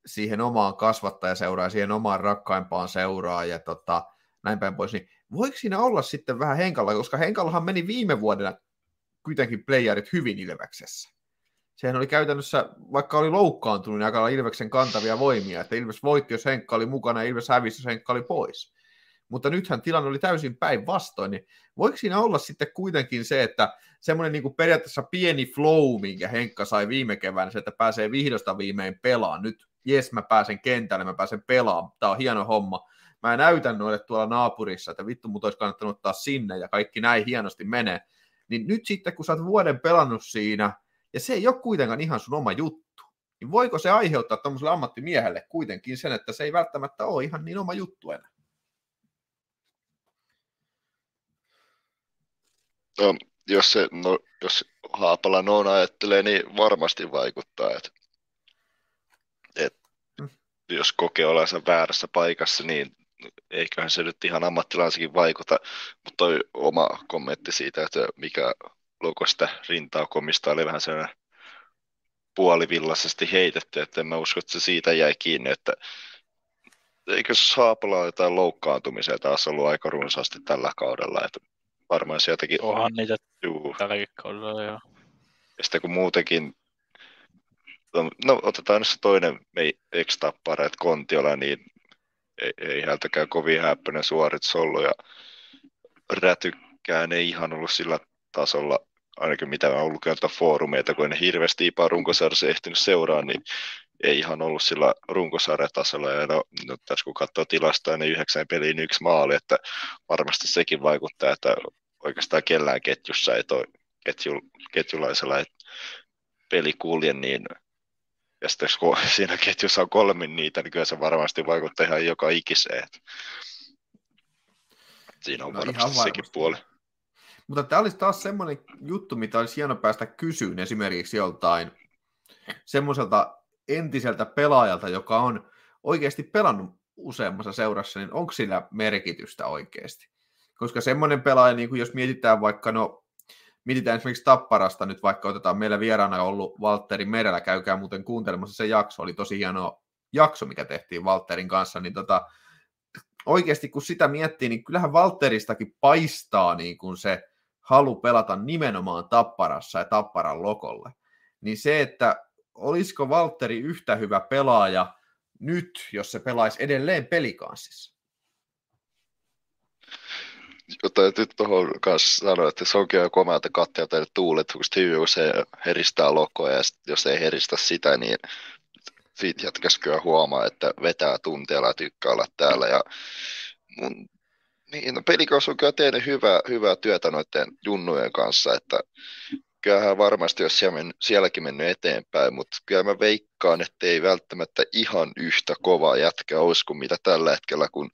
Speaker 1: siihen omaan kasvattajaseuraan, siihen omaan rakkaimpaan seuraan ja tota, näin päin pois, niin voiko siinä olla sitten vähän Henkalla, koska Henkallahan meni viime vuodena kuitenkin playerit hyvin Ilveksessä. Sehän oli käytännössä, vaikka oli loukkaantunut, niin aika Ilveksen kantavia voimia, että Ilves voitti, jos Henkka oli mukana, ja Ilves hävisi, jos Henkka oli pois. Mutta nythän tilanne oli täysin päinvastoin, niin voiko siinä olla sitten kuitenkin se, että semmoinen niin kuin periaatteessa pieni flow, minkä Henkka sai viime keväänä, se, että pääsee vihdosta viimein pelaamaan. Nyt, jes, mä pääsen kentälle, mä pääsen pelaamaan, tämä on hieno homma mä näytän noille tuolla naapurissa, että vittu mut olisi kannattanut ottaa sinne ja kaikki näin hienosti menee. Niin nyt sitten, kun sä oot vuoden pelannut siinä, ja se ei ole kuitenkaan ihan sun oma juttu, niin voiko se aiheuttaa tämmöiselle ammattimiehelle kuitenkin sen, että se ei välttämättä ole ihan niin oma juttu enää?
Speaker 2: No, jos, se, no, jos Haapala noin ajattelee, niin varmasti vaikuttaa. Että, et, mm. Jos kokee olevansa väärässä paikassa, niin eiköhän se nyt ihan ammattilaisikin vaikuta, mutta toi oma kommentti siitä, että mikä logo sitä rintaa komista oli vähän sellainen puolivillaisesti heitetty, että en mä usko, että se siitä jäi kiinni, että eikö Saapala jotain loukkaantumisia taas ollut aika runsaasti tällä kaudella, että varmaan sieltäkin...
Speaker 3: Onhan niitä juu. tälläkin kaudella, joo.
Speaker 2: Ja sitten kun muutenkin, no, no otetaan nyt se toinen ex-tappara, että Kontiola, niin ei, ei häneltäkään kovin häppöinen suoritus ollut ja rätykään ei ihan ollut sillä tasolla, ainakin mitä mä oon lukenut foorumeita, kun en hirveästi Ipa runkosarjassa ehtinyt seuraa, niin ei ihan ollut sillä runkosarjatasolla. Ja no, no, tässä kun katsoo tilastoja, niin yhdeksän peliin yksi maali, että varmasti sekin vaikuttaa, että oikeastaan kellään ketjussa ei toi ketju, ketjulaisella ei peli kulje, niin ja sitten kun siinä ketjussa on kolme niitä, niin kyllä se varmasti vaikuttaa ihan joka ikiseen. Siinä on no, varmasti sekin puoli.
Speaker 1: Mutta tämä olisi taas semmoinen juttu, mitä olisi hieno päästä kysyyn esimerkiksi joltain semmoiselta entiseltä pelaajalta, joka on oikeasti pelannut useammassa seurassa, niin onko sillä merkitystä oikeasti? Koska semmoinen pelaaja, niin kuin jos mietitään vaikka, no mietitään esimerkiksi Tapparasta nyt, vaikka otetaan meillä vieraana ollut Valtteri Merellä, käykää muuten kuuntelemassa se jakso, oli tosi hieno jakso, mikä tehtiin Valtterin kanssa, niin tota, oikeasti kun sitä miettii, niin kyllähän Valteristakin paistaa niin kuin se halu pelata nimenomaan Tapparassa ja Tapparan lokolle. Niin se, että olisiko Valtteri yhtä hyvä pelaaja nyt, jos se pelaisi edelleen pelikanssissa?
Speaker 2: Jota nyt tuohon kanssa sanoa, että se onkin jo komea, että katsoa teille tuuletuksesta hyvin se heristää lokoja, ja jos ei heristä sitä, niin siitä jätkäskyä huomaa, että vetää tunteella ja tykkää olla täällä. Ja mun, niin, no pelikaus on kyllä tehnyt hyvää, hyvää työtä noiden junnujen kanssa, että kyllähän varmasti olisi siellä mennyt, sielläkin mennyt eteenpäin, mutta kyllä mä veikkaan, että ei välttämättä ihan yhtä kova jätkä olisi kuin mitä tällä hetkellä, kun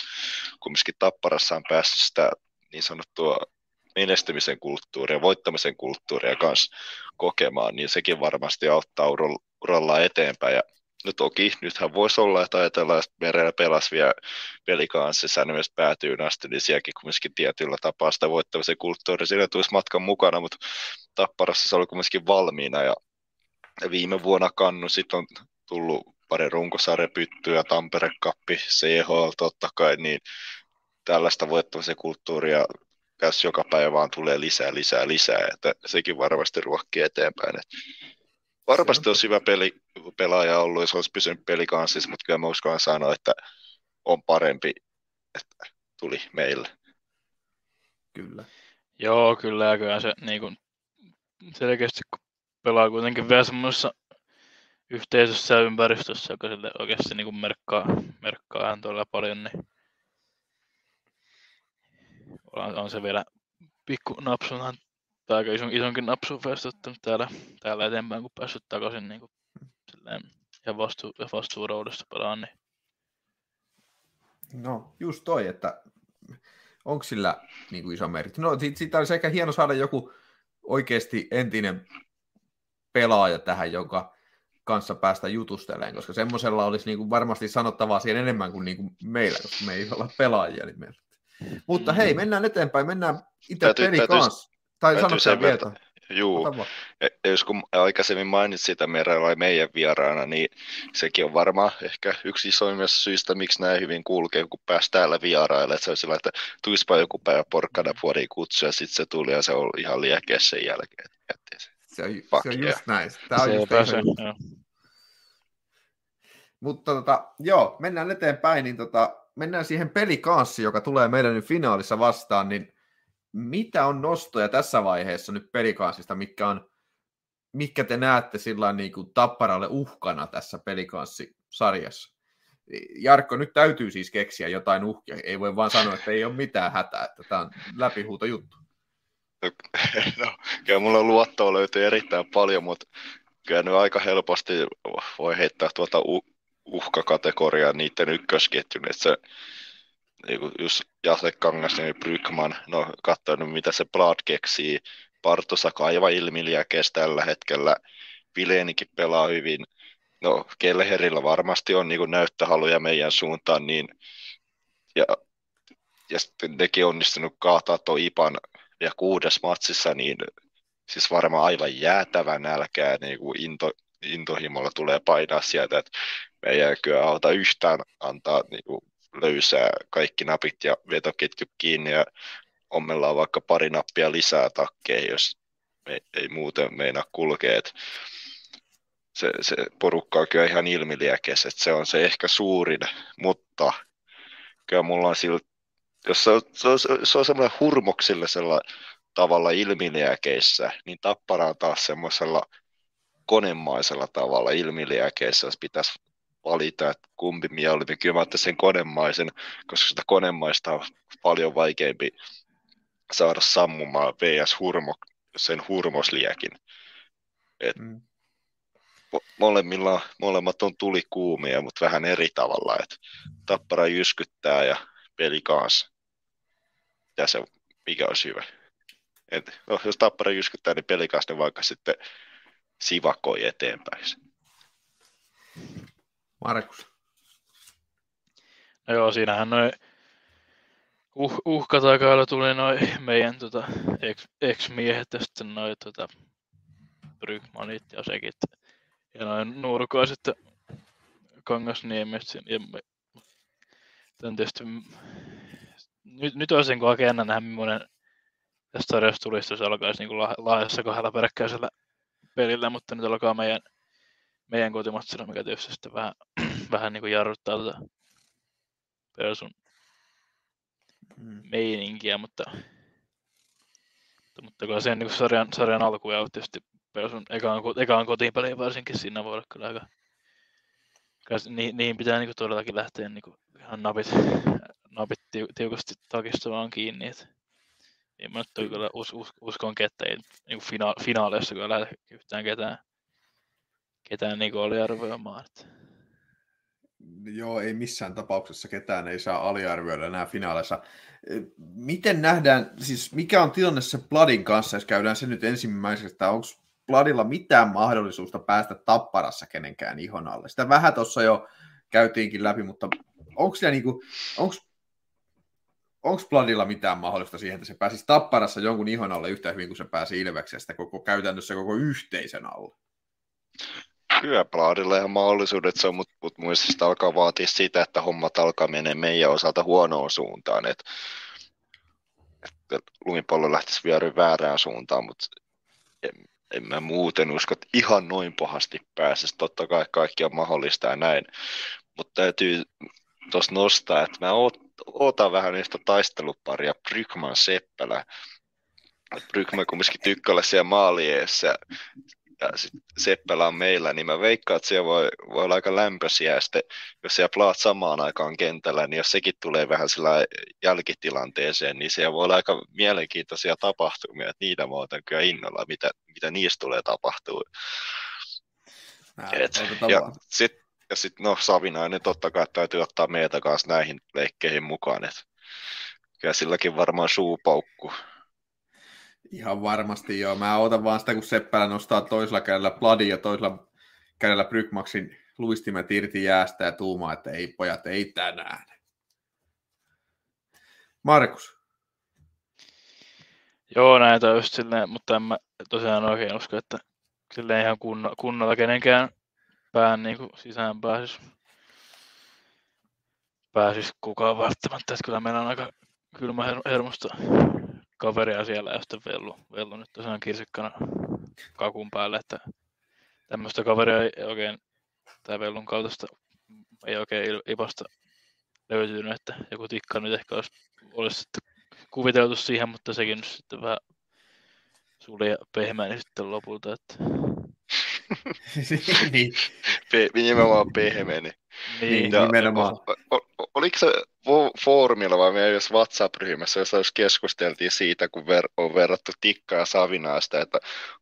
Speaker 2: kumminkin Tapparassa on päässyt sitä niin sanottua menestymisen kulttuuria, voittamisen kulttuuria kanssa kokemaan, niin sekin varmasti auttaa uralla eteenpäin. Ja no toki, nythän voisi olla, että ajatellaan, että merellä pelasi vielä pelikanssissa niin myös päätyyn asti, niin sielläkin kumminkin tietyllä tapaa sitä voittamisen kulttuuri siinä tulisi matkan mukana, mutta Tapparassa se oli kumminkin valmiina ja viime vuonna kannu sitten on tullut pari runkosarjapyttyä, Tampere Kappi, CHL totta kai, niin tällaista voittamisen kulttuuria tässä joka päivä vaan tulee lisää, lisää, lisää, että sekin varmasti ruokkii eteenpäin. Että varmasti olisi hyvä peli, pelaaja ollut, jos olisi pysynyt pelikanssissa, mutta kyllä mä uskon sanoa, että on parempi, että tuli meille.
Speaker 1: Kyllä.
Speaker 3: Joo, kyllä, ja kyllä se niin kuin, selkeästi, kun pelaa kuitenkin vielä semmoisessa yhteisössä ja ympäristössä, joka sille oikeasti niin kuin merkkaa, merkkaa hän todella paljon, niin on, on se vielä pikku napsunhan tai aika ison, isonkin napsun ottanut täällä, täällä eteenpäin, kun päässyt takaisin niin kuin, silleen, ja, vastu, ja pelaan. Niin.
Speaker 1: No, just toi, että onko sillä niin kuin iso merkitys? No, siitä, siitä olisi ehkä hieno saada joku oikeasti entinen pelaaja tähän, joka kanssa päästä jutustelemaan, koska semmoisella olisi niin kuin varmasti sanottavaa siihen enemmän kuin, niin kuin meillä, koska me ei olla pelaajia. Niin meillä. Mutta hei, mm. mennään eteenpäin, mennään itse peli kanssa. Tai sano sen vielä.
Speaker 2: Juu, e, jos kun aikaisemmin mainitsin sitä merellä meidän vieraana, niin sekin on varmaan ehkä yksi isoimmista syistä, miksi näin hyvin kulkee, kun pääsi täällä vieraille. Että se on sillä, että tuispa joku päivä porkkana puoli kutsu ja sitten se tuli ja se oli ihan liekeä sen jälkeen.
Speaker 1: Se on, se on just näin. Tämä on se just pääsen, Mutta tota, joo, mennään eteenpäin, niin tota, mennään siihen pelikanssiin, joka tulee meidän nyt finaalissa vastaan, niin mitä on nostoja tässä vaiheessa nyt pelikansista, mikä on, mikä te näette sillä niin kuin tapparalle uhkana tässä pelikanssisarjassa? Jarkko, nyt täytyy siis keksiä jotain uhkia. Ei voi vaan sanoa, että ei ole mitään hätää, että tämä on läpihuuto juttu.
Speaker 2: No, kyllä mulla luottoa löytyy erittäin paljon, mutta kyllä nyt aika helposti voi heittää tuota uhkakategoriaa niiden ykkösketjun, että se just Jase Kangasniemi, Brykman, no katsoin mitä se Blad keksii, Partosaka aivan ilmiliäkeessä tällä hetkellä, Vilenikin pelaa hyvin, no Kellerillä varmasti on niin näyttöhaluja meidän suuntaan, niin ja, ja sitten nekin onnistunut kaataa tuon Ipan ja kuudes matsissa, niin siis varmaan aivan jäätävä nälkää niin kuin into, intohimolla tulee painaa sieltä, että me ei kyllä auta yhtään antaa niin kuin löysää kaikki napit ja vetoketju kiinni ja ommellaan vaikka pari nappia lisää takkeja, jos me, ei muuten meina kulkea. se, se porukka on kyllä ihan ilmiliäkes, että se on se ehkä suurin, mutta kyllä mulla on sillä, jos se on, se on, se on semmoinen hurmoksillisella tavalla ilmiliäkeissä, niin tappara on taas semmoisella konemaisella tavalla ilmiliäkeissä, jos pitäisi valita, että kumpi mieluummin. Kyllä mä sen konemaisen, koska sitä konemaista on paljon vaikeampi saada sammumaan VS hurmo, sen hurmosliekin. Et mm. molemmilla, molemmat on tuli kuumia, mutta vähän eri tavalla. Et tappara jyskyttää ja peli kanssa. Ja se, mikä olisi hyvä. Et, no, jos tappara jyskyttää, niin pelikaas vaikka sitten sivakoi eteenpäin.
Speaker 1: Markus.
Speaker 3: No joo, siinähän noin uh, uhkatakailla tuli noin meidän tota, ex, ex-miehet ja sitten noin tota, Brygmanit ja sekin. Ja noin nurkoiset Kangasniemestä. Ja me, tämän tietysti, nyt, nyt olisi niin aika jännä nähdä, millainen tästä sarjasta tulisi, jos alkaisi niin laajassa kahdella peräkkäisellä pelillä, mutta nyt alkaa meidän, meidän kotimatsilla, mikä tietysti sitten vähän, vähän niin kuin jarruttaa tätä Persun mm. meininkiä, mutta, mutta, mutta kyllä sen niin sarjan, sarjan alku ja tietysti Persun ekaan, ekaan kotiinpeliin varsinkin siinä voi olla kyllä aika ni, niihin pitää niin kuin todellakin lähteä niin kuin ihan napit, napit tiukasti takistamaan kiinni. Et en mä nyt kyllä us, us, uskon, että ei niin fina, finaaleissa kyllä lähde yhtään ketään, ketään niin aliarvioimaan. Että.
Speaker 1: Joo, ei missään tapauksessa ketään ei saa aliarvioida enää finaaleissa. Miten nähdään, siis mikä on tilanne se Bloodin kanssa, jos käydään se nyt ensimmäiseksi, että onko Bladilla mitään mahdollisuutta päästä tapparassa kenenkään ihon alle? Sitä vähän tuossa jo käytiinkin läpi, mutta onko niinku, onko onko Bladilla mitään mahdollista siihen, että se pääsisi tapparassa jonkun ihon alle yhtä hyvin kuin se pääsi Ilveksestä koko, käytännössä koko yhteisön alle?
Speaker 2: Bladilla ihan mahdollisuudet se on, mutta mut muista alkaa vaatia sitä, että hommat alkaa menee meidän osalta huonoon suuntaan, että et lumipallo lähtisi vierin väärään suuntaan, mutta en, en mä muuten usko, että ihan noin pahasti pääsisi. Totta kai kaikki on mahdollista ja näin, mutta täytyy tuossa nostaa, että mä oot, vähän niistä taisteluparia Brykman Seppälä. Brykman kumminkin tykkällä siellä maalieessa ja sit Seppälä on meillä, niin mä veikkaan, että siellä voi, voi olla aika lämpöisiä, ja sitten jos siellä plaat samaan aikaan kentällä, niin jos sekin tulee vähän sillä jälkitilanteeseen, niin siellä voi olla aika mielenkiintoisia tapahtumia, että niitä mä otan kyllä innolla, mitä, mitä niistä tulee tapahtuu. Et, ja sitten ja sitten no Savinainen totta kai täytyy ottaa meitä kanssa näihin leikkeihin mukaan, että kyllä silläkin varmaan suupaukku.
Speaker 1: Ihan varmasti joo. Mä otan vaan sitä, kun Seppälä nostaa toisella kädellä Bladin ja toisella kädellä Brykmaksin luistimet irti jäästä ja tuumaa, että ei pojat, ei tänään. Markus.
Speaker 3: Joo, näitä just silleen, mutta en mä tosiaan oikein usko, että silleen ihan kunno, kunnolla kenenkään pään niin kuin sisään pääsisi, pääsis kukaan välttämättä. Että kyllä meillä on aika kylmä hermosta kaveria siellä ja sitten Vellu, Vellu nyt tosiaan kirsikkana kakun päälle, että tämmöistä kaveria ei oikein, tai Vellun kautta ei oikein ipasta löytynyt, että joku tikka nyt ehkä olisi, olisi sitten kuviteltu siihen, mutta sekin nyt sitten vähän suli ja pehmeä sitten lopulta, että
Speaker 2: niin. Pe- nimenomaan pehmeni.
Speaker 1: Niin, ja, nimenomaan. O,
Speaker 2: o, oliko se foorumilla vai meidän WhatsApp-ryhmässä, jossa keskusteltiin siitä, kun ver- on verrattu tikkaa ja savinaista, että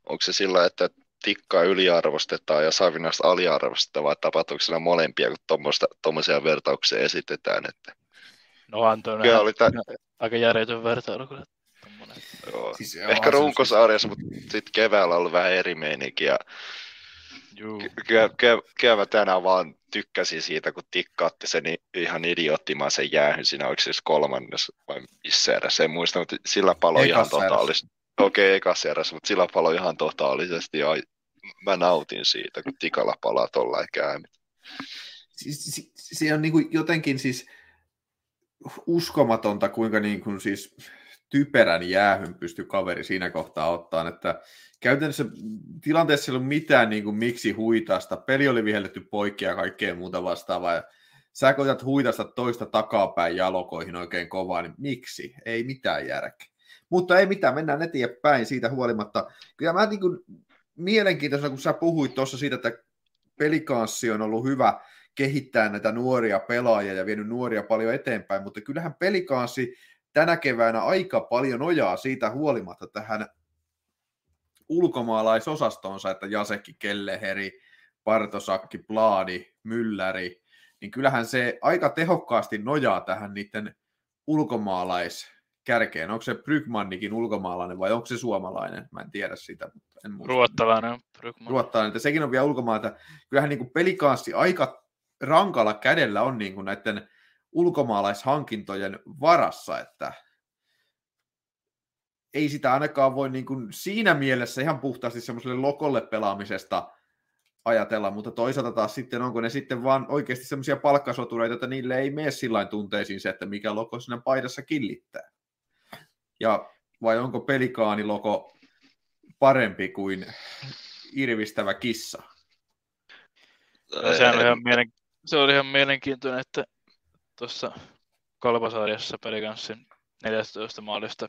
Speaker 2: onko se sillä, että tikkaa yliarvostetaan ja savinaista aliarvostetaan, vai tapahtuuko siinä molempia, kun tuommoisia vertauksia esitetään? Että...
Speaker 3: No Anton, oli tä... aika järjetön vertailu kyllä.
Speaker 2: Joo. Siis, joo, Ehkä runkosarjassa, mutta sitten keväällä on ollut vähän eri meininki. Ja Kyllä, kyllä, kyllä mä tänään vaan tykkäsin siitä, kun tikkaatte sen ihan idioottimaisen jäähyn siinä, oliko siis kolmannes vai missä erässä, en muista, mutta sillä palo ihan totaalisesti. Okei, okay, ekassa erässä, mutta sillä palo ihan totaalisesti ja mä nautin siitä, kun tikalla palaa tollain käämit.
Speaker 1: Siis, se on niin kuin jotenkin siis uskomatonta, kuinka niin kuin siis typerän jäähyn pystyi kaveri siinä kohtaa ottaan, että käytännössä tilanteessa ei ollut mitään niin kuin, miksi huitaasta. Peli oli vihelletty poikki ja kaikkea muuta vastaavaa. Ja sä koetat huitasta toista takapäin jalokoihin oikein kovaa, niin miksi? Ei mitään järkeä. Mutta ei mitään, mennään eteenpäin siitä huolimatta. Kyllä mä niin kuin, mielenkiintoisena, kun sä puhuit tuossa siitä, että pelikanssi on ollut hyvä kehittää näitä nuoria pelaajia ja vienyt nuoria paljon eteenpäin, mutta kyllähän pelikanssi tänä keväänä aika paljon ojaa siitä huolimatta tähän ulkomaalaisosastonsa, että Jasekki, Kelleheri, Partosakki, Plaadi, Mylläri, niin kyllähän se aika tehokkaasti nojaa tähän niiden ulkomaalais kärkeen. Onko se Brygmannikin ulkomaalainen vai onko se suomalainen? Mä en tiedä sitä, mutta en muista.
Speaker 3: Ruottalainen Brygman.
Speaker 1: Ruottalainen, että sekin on vielä ulkomailta. Kyllähän niin kuin pelikanssi aika rankalla kädellä on niin kuin näiden ulkomaalaishankintojen varassa, että ei sitä ainakaan voi niin kuin siinä mielessä ihan puhtaasti semmoiselle lokolle pelaamisesta ajatella, mutta toisaalta taas sitten onko ne sitten vaan oikeasti semmoisia palkkasotureita, että niille ei mene sillä tunteisiin se, että mikä loko sinne paidassa killittää. Ja vai onko pelikaaniloko parempi kuin irvistävä kissa?
Speaker 3: No, se, on ihan mielen... se oli ihan mielenkiintoinen, että tuossa kalpasarjassa pelikanssin 14 maalista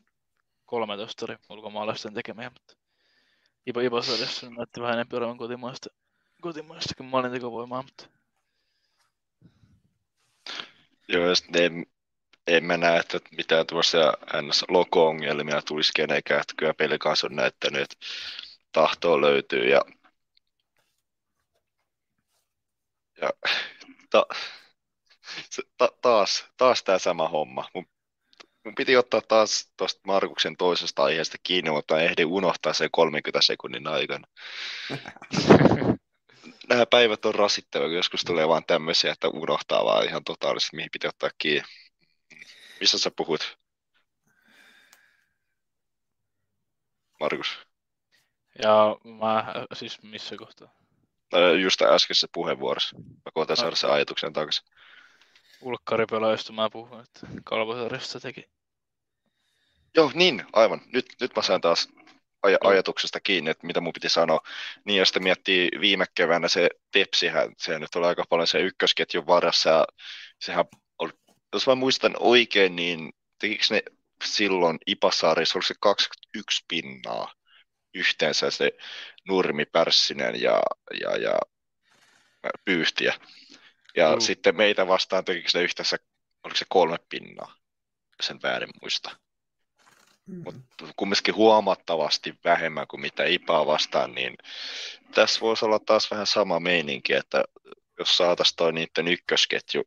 Speaker 3: 13 oli ulkomaalaisten tekemiä, mutta Ipo Iposarjassa näytti vähän enemmän olevan kotimaista, kotimaistakin maalintekovoimaa, mutta...
Speaker 2: Joo, ja en, en mä näe, että mitään tuossa ns. loko-ongelmia tulisi kenenkään, että kyllä pelikas on näyttänyt, että tahtoa löytyy ja, ja ta, ta, taas, taas tämä sama homma. Mun mun piti ottaa taas tuosta Markuksen toisesta aiheesta kiinni, mutta ehdin unohtaa sen 30 sekunnin aikana. Nämä päivät on rasittavia, kun joskus tulee vaan tämmöisiä, että unohtaa vaan ihan totaalisesti, mihin piti ottaa kiinni. Missä sä puhut? Markus.
Speaker 3: Ja mä, siis missä kohtaa?
Speaker 2: Just äskeisessä puheenvuorossa. Mä koitan saada sen ajatuksen takaisin
Speaker 3: ulkkaripelaajista mä puhun, että Kalvosarjasta teki.
Speaker 2: Joo, niin, aivan. Nyt, nyt mä sain taas aj- ajatuksesta kiinni, että mitä mun piti sanoa. Niin, ja sitten miettii viime keväänä se Tepsihän, se nyt oli aika paljon se ykkösketjun varassa, ja sehän oli, jos mä muistan oikein, niin tekikö ne silloin Ipasaarissa, oliko se 21 pinnaa yhteensä se Nurmi, Pärssinen ja, ja, ja Pyyhtiä. Ja mm. sitten meitä vastaan tekikö se yhteensä, oliko se kolme pinnaa, sen väärin muista. Mm. Mutta kumminkin huomattavasti vähemmän kuin mitä IPAa vastaan, niin tässä voisi olla taas vähän sama meininki, että jos saataisiin toi niiden ykkösketju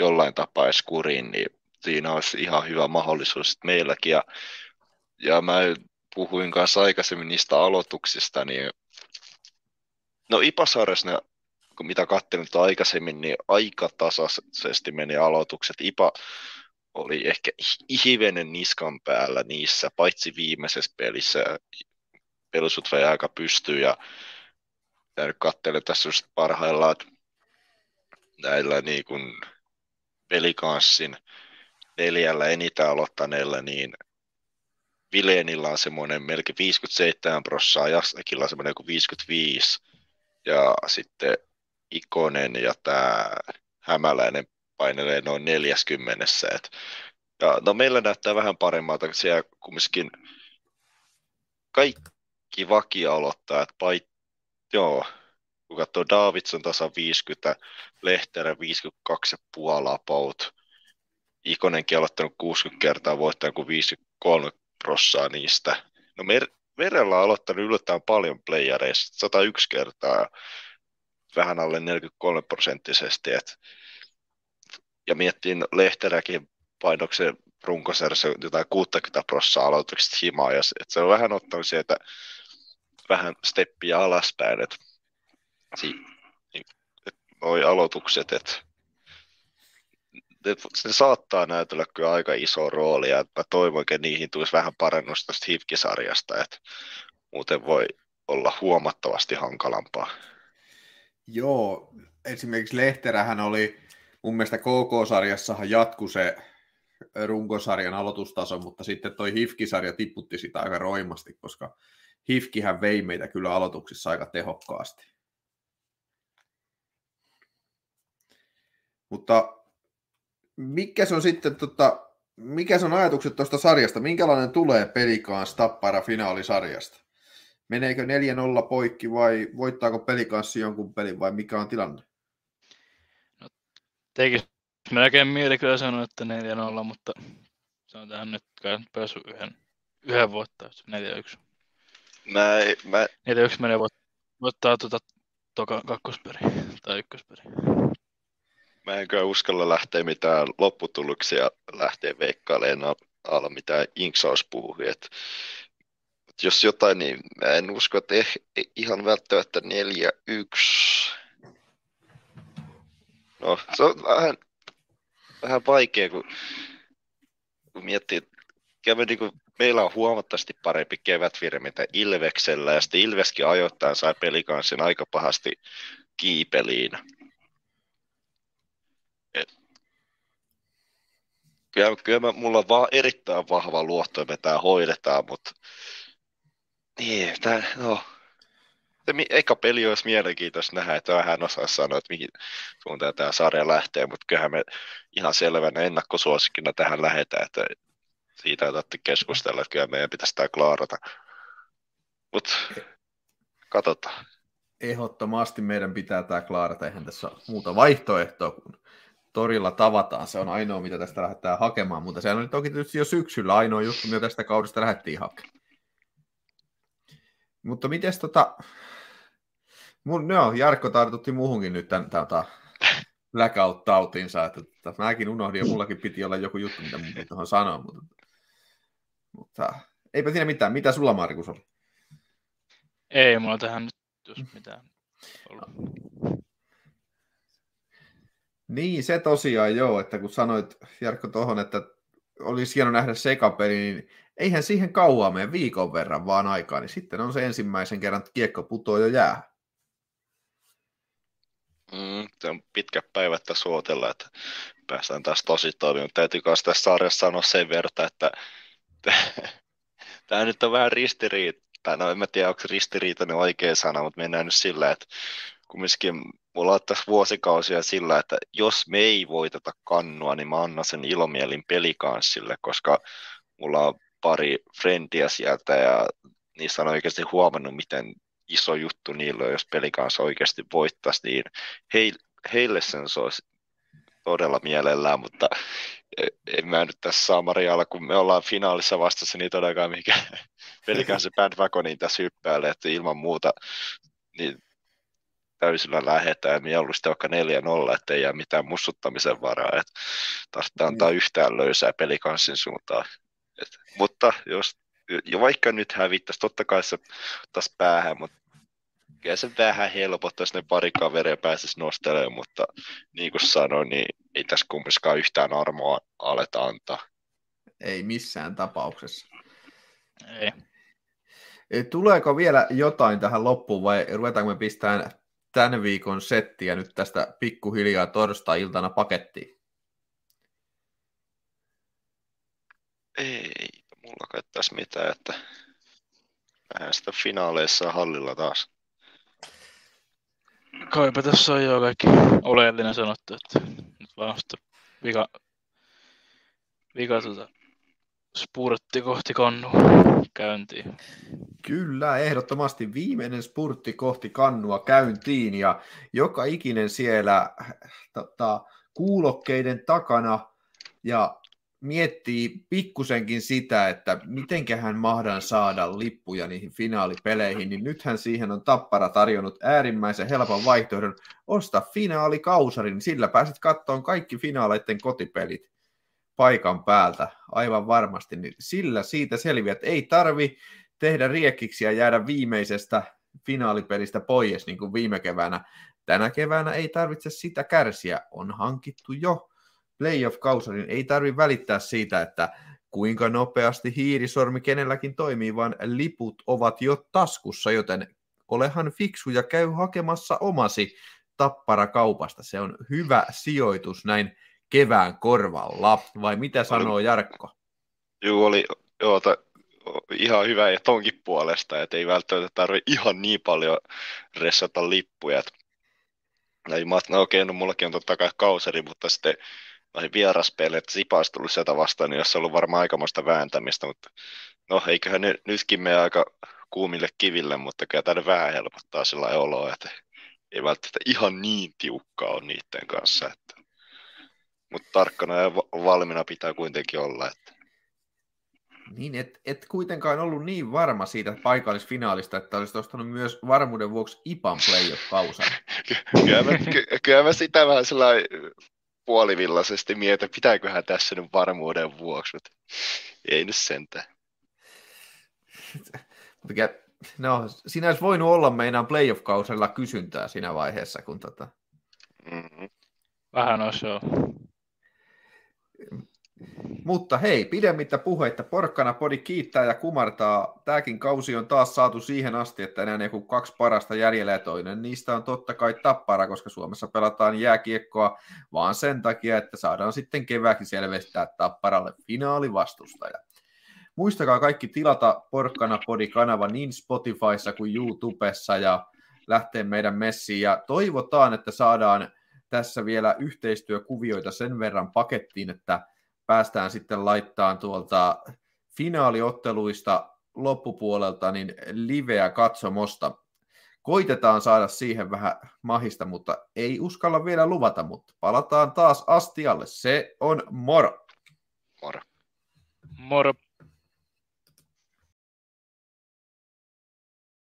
Speaker 2: jollain tapaa edes kuriin, niin siinä olisi ihan hyvä mahdollisuus meilläkin. Ja, ja mä puhuin kanssa aikaisemmin niistä aloituksista, niin no Ipasarjassa ne mitä katselin aikaisemmin, niin aika tasaisesti meni aloitukset. IPA oli ehkä hivenen niskan päällä niissä, paitsi viimeisessä pelissä. Pelusut vei aika pystyy ja nyt katselen tässä just parhaillaan näillä niin kuin pelikanssin neljällä enitä aloittaneella, niin Vilenillä on semmoinen melkein 57 prosenttia, Jastakilla on semmoinen kuin 55, ja sitten Ikonen ja tämä Hämäläinen painelee noin 40. Et, ja, no meillä näyttää vähän paremmalta, kun siellä kumminkin kaikki vakia-aloittajat, pait, joo, kun katsoo Davidson tasa 50, Lehterä 52,5 about, Ikonenkin aloittanut 60 kertaa voittaa kuin 53 prossaa niistä. No mer- Merellä on aloittanut yllättävän paljon playereista, 101 kertaa vähän alle 43 prosenttisesti. Et, ja miettiin Lehteräkin painoksen runkosarjassa jotain 60 prosenttia aloituksista himaa, ja et se on vähän ottanut sieltä vähän steppiä alaspäin, että et, et noi aloitukset, että se saattaa näytellä kyllä aika iso rooli, ja mä toivon, että niihin tulisi vähän parannusta tästä HIVKI-sarjasta, että muuten voi olla huomattavasti hankalampaa.
Speaker 1: Joo, esimerkiksi Lehterähän oli, mun mielestä KK-sarjassahan jatku se runkosarjan aloitustaso, mutta sitten toi Hifki-sarja tipputti sitä aika roimasti, koska Hifkihän vei meitä kyllä aloituksissa aika tehokkaasti. Mutta mikä se on sitten, tota, mikä on ajatukset tuosta sarjasta? Minkälainen tulee pelikaan Stappara finaalisarjasta? Meneekö 4-0 poikki vai voittaako pelikanssi jonkun pelin vai mikä on tilanne?
Speaker 3: Tekisi melkein mieli kyllä sanoa, että 4-0, mutta se on tähän nyt kai päässyt yhden, yhden voittaa, 4-1.
Speaker 2: Mä, mä...
Speaker 3: 4-1 menee voittaa, tuota toka, kakkosperi tai ykkösperi.
Speaker 2: Mä en kyllä uskalla lähteä mitään lopputuloksia lähteä veikkailemaan. Alla, mitä Inksaus puhui. Et jos jotain, niin mä en usko, että eh, ihan välttämättä 4-1. No, se on vähän, vähän vaikea, kun, kun miettii, että niin kuin, meillä on huomattavasti parempi kevätvirre mitä Ilveksellä, ja sitten Ilveskin ajoittain sai pelikanssin aika pahasti kiipeliin. kyllä, kyllä mä, mulla on vaan erittäin vahva luotto, että me tämä hoidetaan, mutta niin, tää, no, se eka peli olisi mielenkiintoista nähdä, että vähän osaa sanoa, että mihin suuntaan tämä sarja lähtee, mutta kyllähän me ihan selvänä ennakkosuosikkina tähän lähdetään, että siitä ei tarvitse keskustella, että kyllä meidän pitäisi tämä klaarata. Mutta katsotaan.
Speaker 1: Ehdottomasti meidän pitää tämä klaarata, eihän tässä muuta vaihtoehtoa kuin torilla tavataan. Se on ainoa, mitä tästä lähdetään hakemaan, mutta se on toki tietysti jo syksyllä ainoa juttu, mitä tästä kaudesta lähdettiin hakemaan. Mutta miten tota... Mun, no, Jarkko tartutti muuhunkin nyt tämän, tämän blackout-tautinsa, että, että mäkin unohdin ja mullakin piti olla joku juttu, mitä mun tuohon sanoa, mutta, mutta eipä siinä mitään. Mitä sulla, Markus, oli?
Speaker 3: Ei mulla tähän nyt jos mitään ollut.
Speaker 1: Niin, se tosiaan joo, että kun sanoit Jarkko tuohon, että olisi hieno nähdä sekapeli, niin eihän siihen kauaa mene viikon verran vaan aikaa, niin sitten on se ensimmäisen kerran, että kiekko putoo jo jää.
Speaker 2: Mm, se on pitkä päivä, että suotella, että päästään taas tosi toimimaan. Täytyy myös tässä sarjassa sanoa sen verran, että tämä nyt on vähän ristiriita. No en mä tiedä, onko ristiriitainen oikea sana, mutta mennään nyt sillä, että kumminkin mulla on tässä vuosikausia sillä, että jos me ei voiteta kannua, niin mä annan sen ilomielin pelikanssille, koska mulla on pari frendiä sieltä ja niistä on oikeasti huomannut, miten iso juttu niillä on, jos pelikanssa oikeasti voittaisi, niin heille sen se olisi todella mielellään, mutta en mä nyt tässä saa Marialla, kun me ollaan finaalissa vastassa, niin todellakaan mikä pelikanssa bandwagoniin tässä hyppäälle, että ilman muuta niin täysillä lähetään ja mieluusti vaikka 4-0, ettei jää mitään mussuttamisen varaa, että tarvitsee antaa mm. yhtään löysää pelikanssin suuntaan. Et, mutta jos, jo vaikka nyt hävittäisi, totta kai se taas päähän, mutta kyllä se vähän helpottaisi ne pari kaveria pääsisi nostelemaan, mutta niin kuin sanoin, niin ei tässä kumminkaan yhtään armoa aleta antaa.
Speaker 1: Ei missään tapauksessa.
Speaker 3: Ei.
Speaker 1: Tuleeko vielä jotain tähän loppuun vai ruvetaanko me pistämään tämän viikon settiä nyt tästä pikkuhiljaa torstai-iltana pakettiin?
Speaker 2: Ei mulla kai tässä mitään, että vähän sitä finaaleissa hallilla taas.
Speaker 3: Kaipa tässä on jo kaikki oleellinen sanottu, että nyt vaan vika, vika tuota, spurtti kohti kannu käyntiin.
Speaker 1: Kyllä, ehdottomasti viimeinen spurtti kohti kannua käyntiin ja joka ikinen siellä tota, kuulokkeiden takana ja miettii pikkusenkin sitä, että mitenköhän mahdan saada lippuja niihin finaalipeleihin, niin nythän siihen on Tappara tarjonnut äärimmäisen helpon vaihtoehdon. Osta finaalikausarin, sillä pääset kattoon kaikki finaaleiden kotipelit paikan päältä aivan varmasti, niin sillä siitä selviät. Ei tarvi tehdä riekkiksi ja jäädä viimeisestä finaalipelistä pois, niin kuin viime keväänä. Tänä keväänä ei tarvitse sitä kärsiä, on hankittu jo playoff-kausarin. Ei tarvi välittää siitä, että kuinka nopeasti hiirisormi kenelläkin toimii, vaan liput ovat jo taskussa, joten olehan fiksu ja käy hakemassa omasi tappara kaupasta. Se on hyvä sijoitus näin kevään korvalla, vai mitä sanoo Jarkko?
Speaker 2: Joo, oli joo, ta, ihan hyvä ja tonkin puolesta, että ei välttämättä tarvitse ihan niin paljon ressata lippuja. Että, no okei, no mullakin on totta kai kauseri, mutta sitten noihin vieraspeille, että Sipas tullut sieltä vastaan, niin olisi ollut varmaan aikamoista vääntämistä, mutta no eiköhän ne nytkin mene aika kuumille kiville, mutta kyllä tämä vähän helpottaa sillä oloa, että ei välttämättä ihan niin tiukkaa ole niiden kanssa. Että mutta tarkkana ja valmiina pitää kuitenkin olla. Että...
Speaker 1: Niin, et, et kuitenkaan ollut niin varma siitä paikallisfinaalista, että olisit ostanut myös varmuuden vuoksi IPAN playoff-kausan.
Speaker 2: kyllä, mä, ky, kyllä mä sitä vähän sellainen puolivillaisesti mietin, pitääköhän tässä nyt varmuuden vuoksi. Mutta Ei nyt sentään.
Speaker 1: Mikä, no, siinä olisi voinut olla meidän playoff-kausella kysyntää siinä vaiheessa, kun tota...
Speaker 2: Mm-hmm.
Speaker 3: Vähän olisi joo.
Speaker 1: Mutta hei, pidemmittä puheitta, porkkana podi kiittää ja kumartaa. Tämäkin kausi on taas saatu siihen asti, että enää joku kaksi parasta jäljellä ja toinen niistä on totta kai tappara, koska Suomessa pelataan jääkiekkoa vaan sen takia, että saadaan sitten kevääkin selvestää tapparalle finaalivastustaja. Muistakaa kaikki tilata Porkkana Podi-kanava niin Spotifyssa kuin YouTubessa ja lähtee meidän messiin. Ja toivotaan, että saadaan tässä vielä yhteistyökuvioita sen verran pakettiin, että päästään sitten laittaa tuolta finaaliotteluista loppupuolelta niin liveä katsomosta. Koitetaan saada siihen vähän mahista, mutta ei uskalla vielä luvata, mutta palataan taas astialle. Se on moro.
Speaker 2: Moro.
Speaker 3: Moro.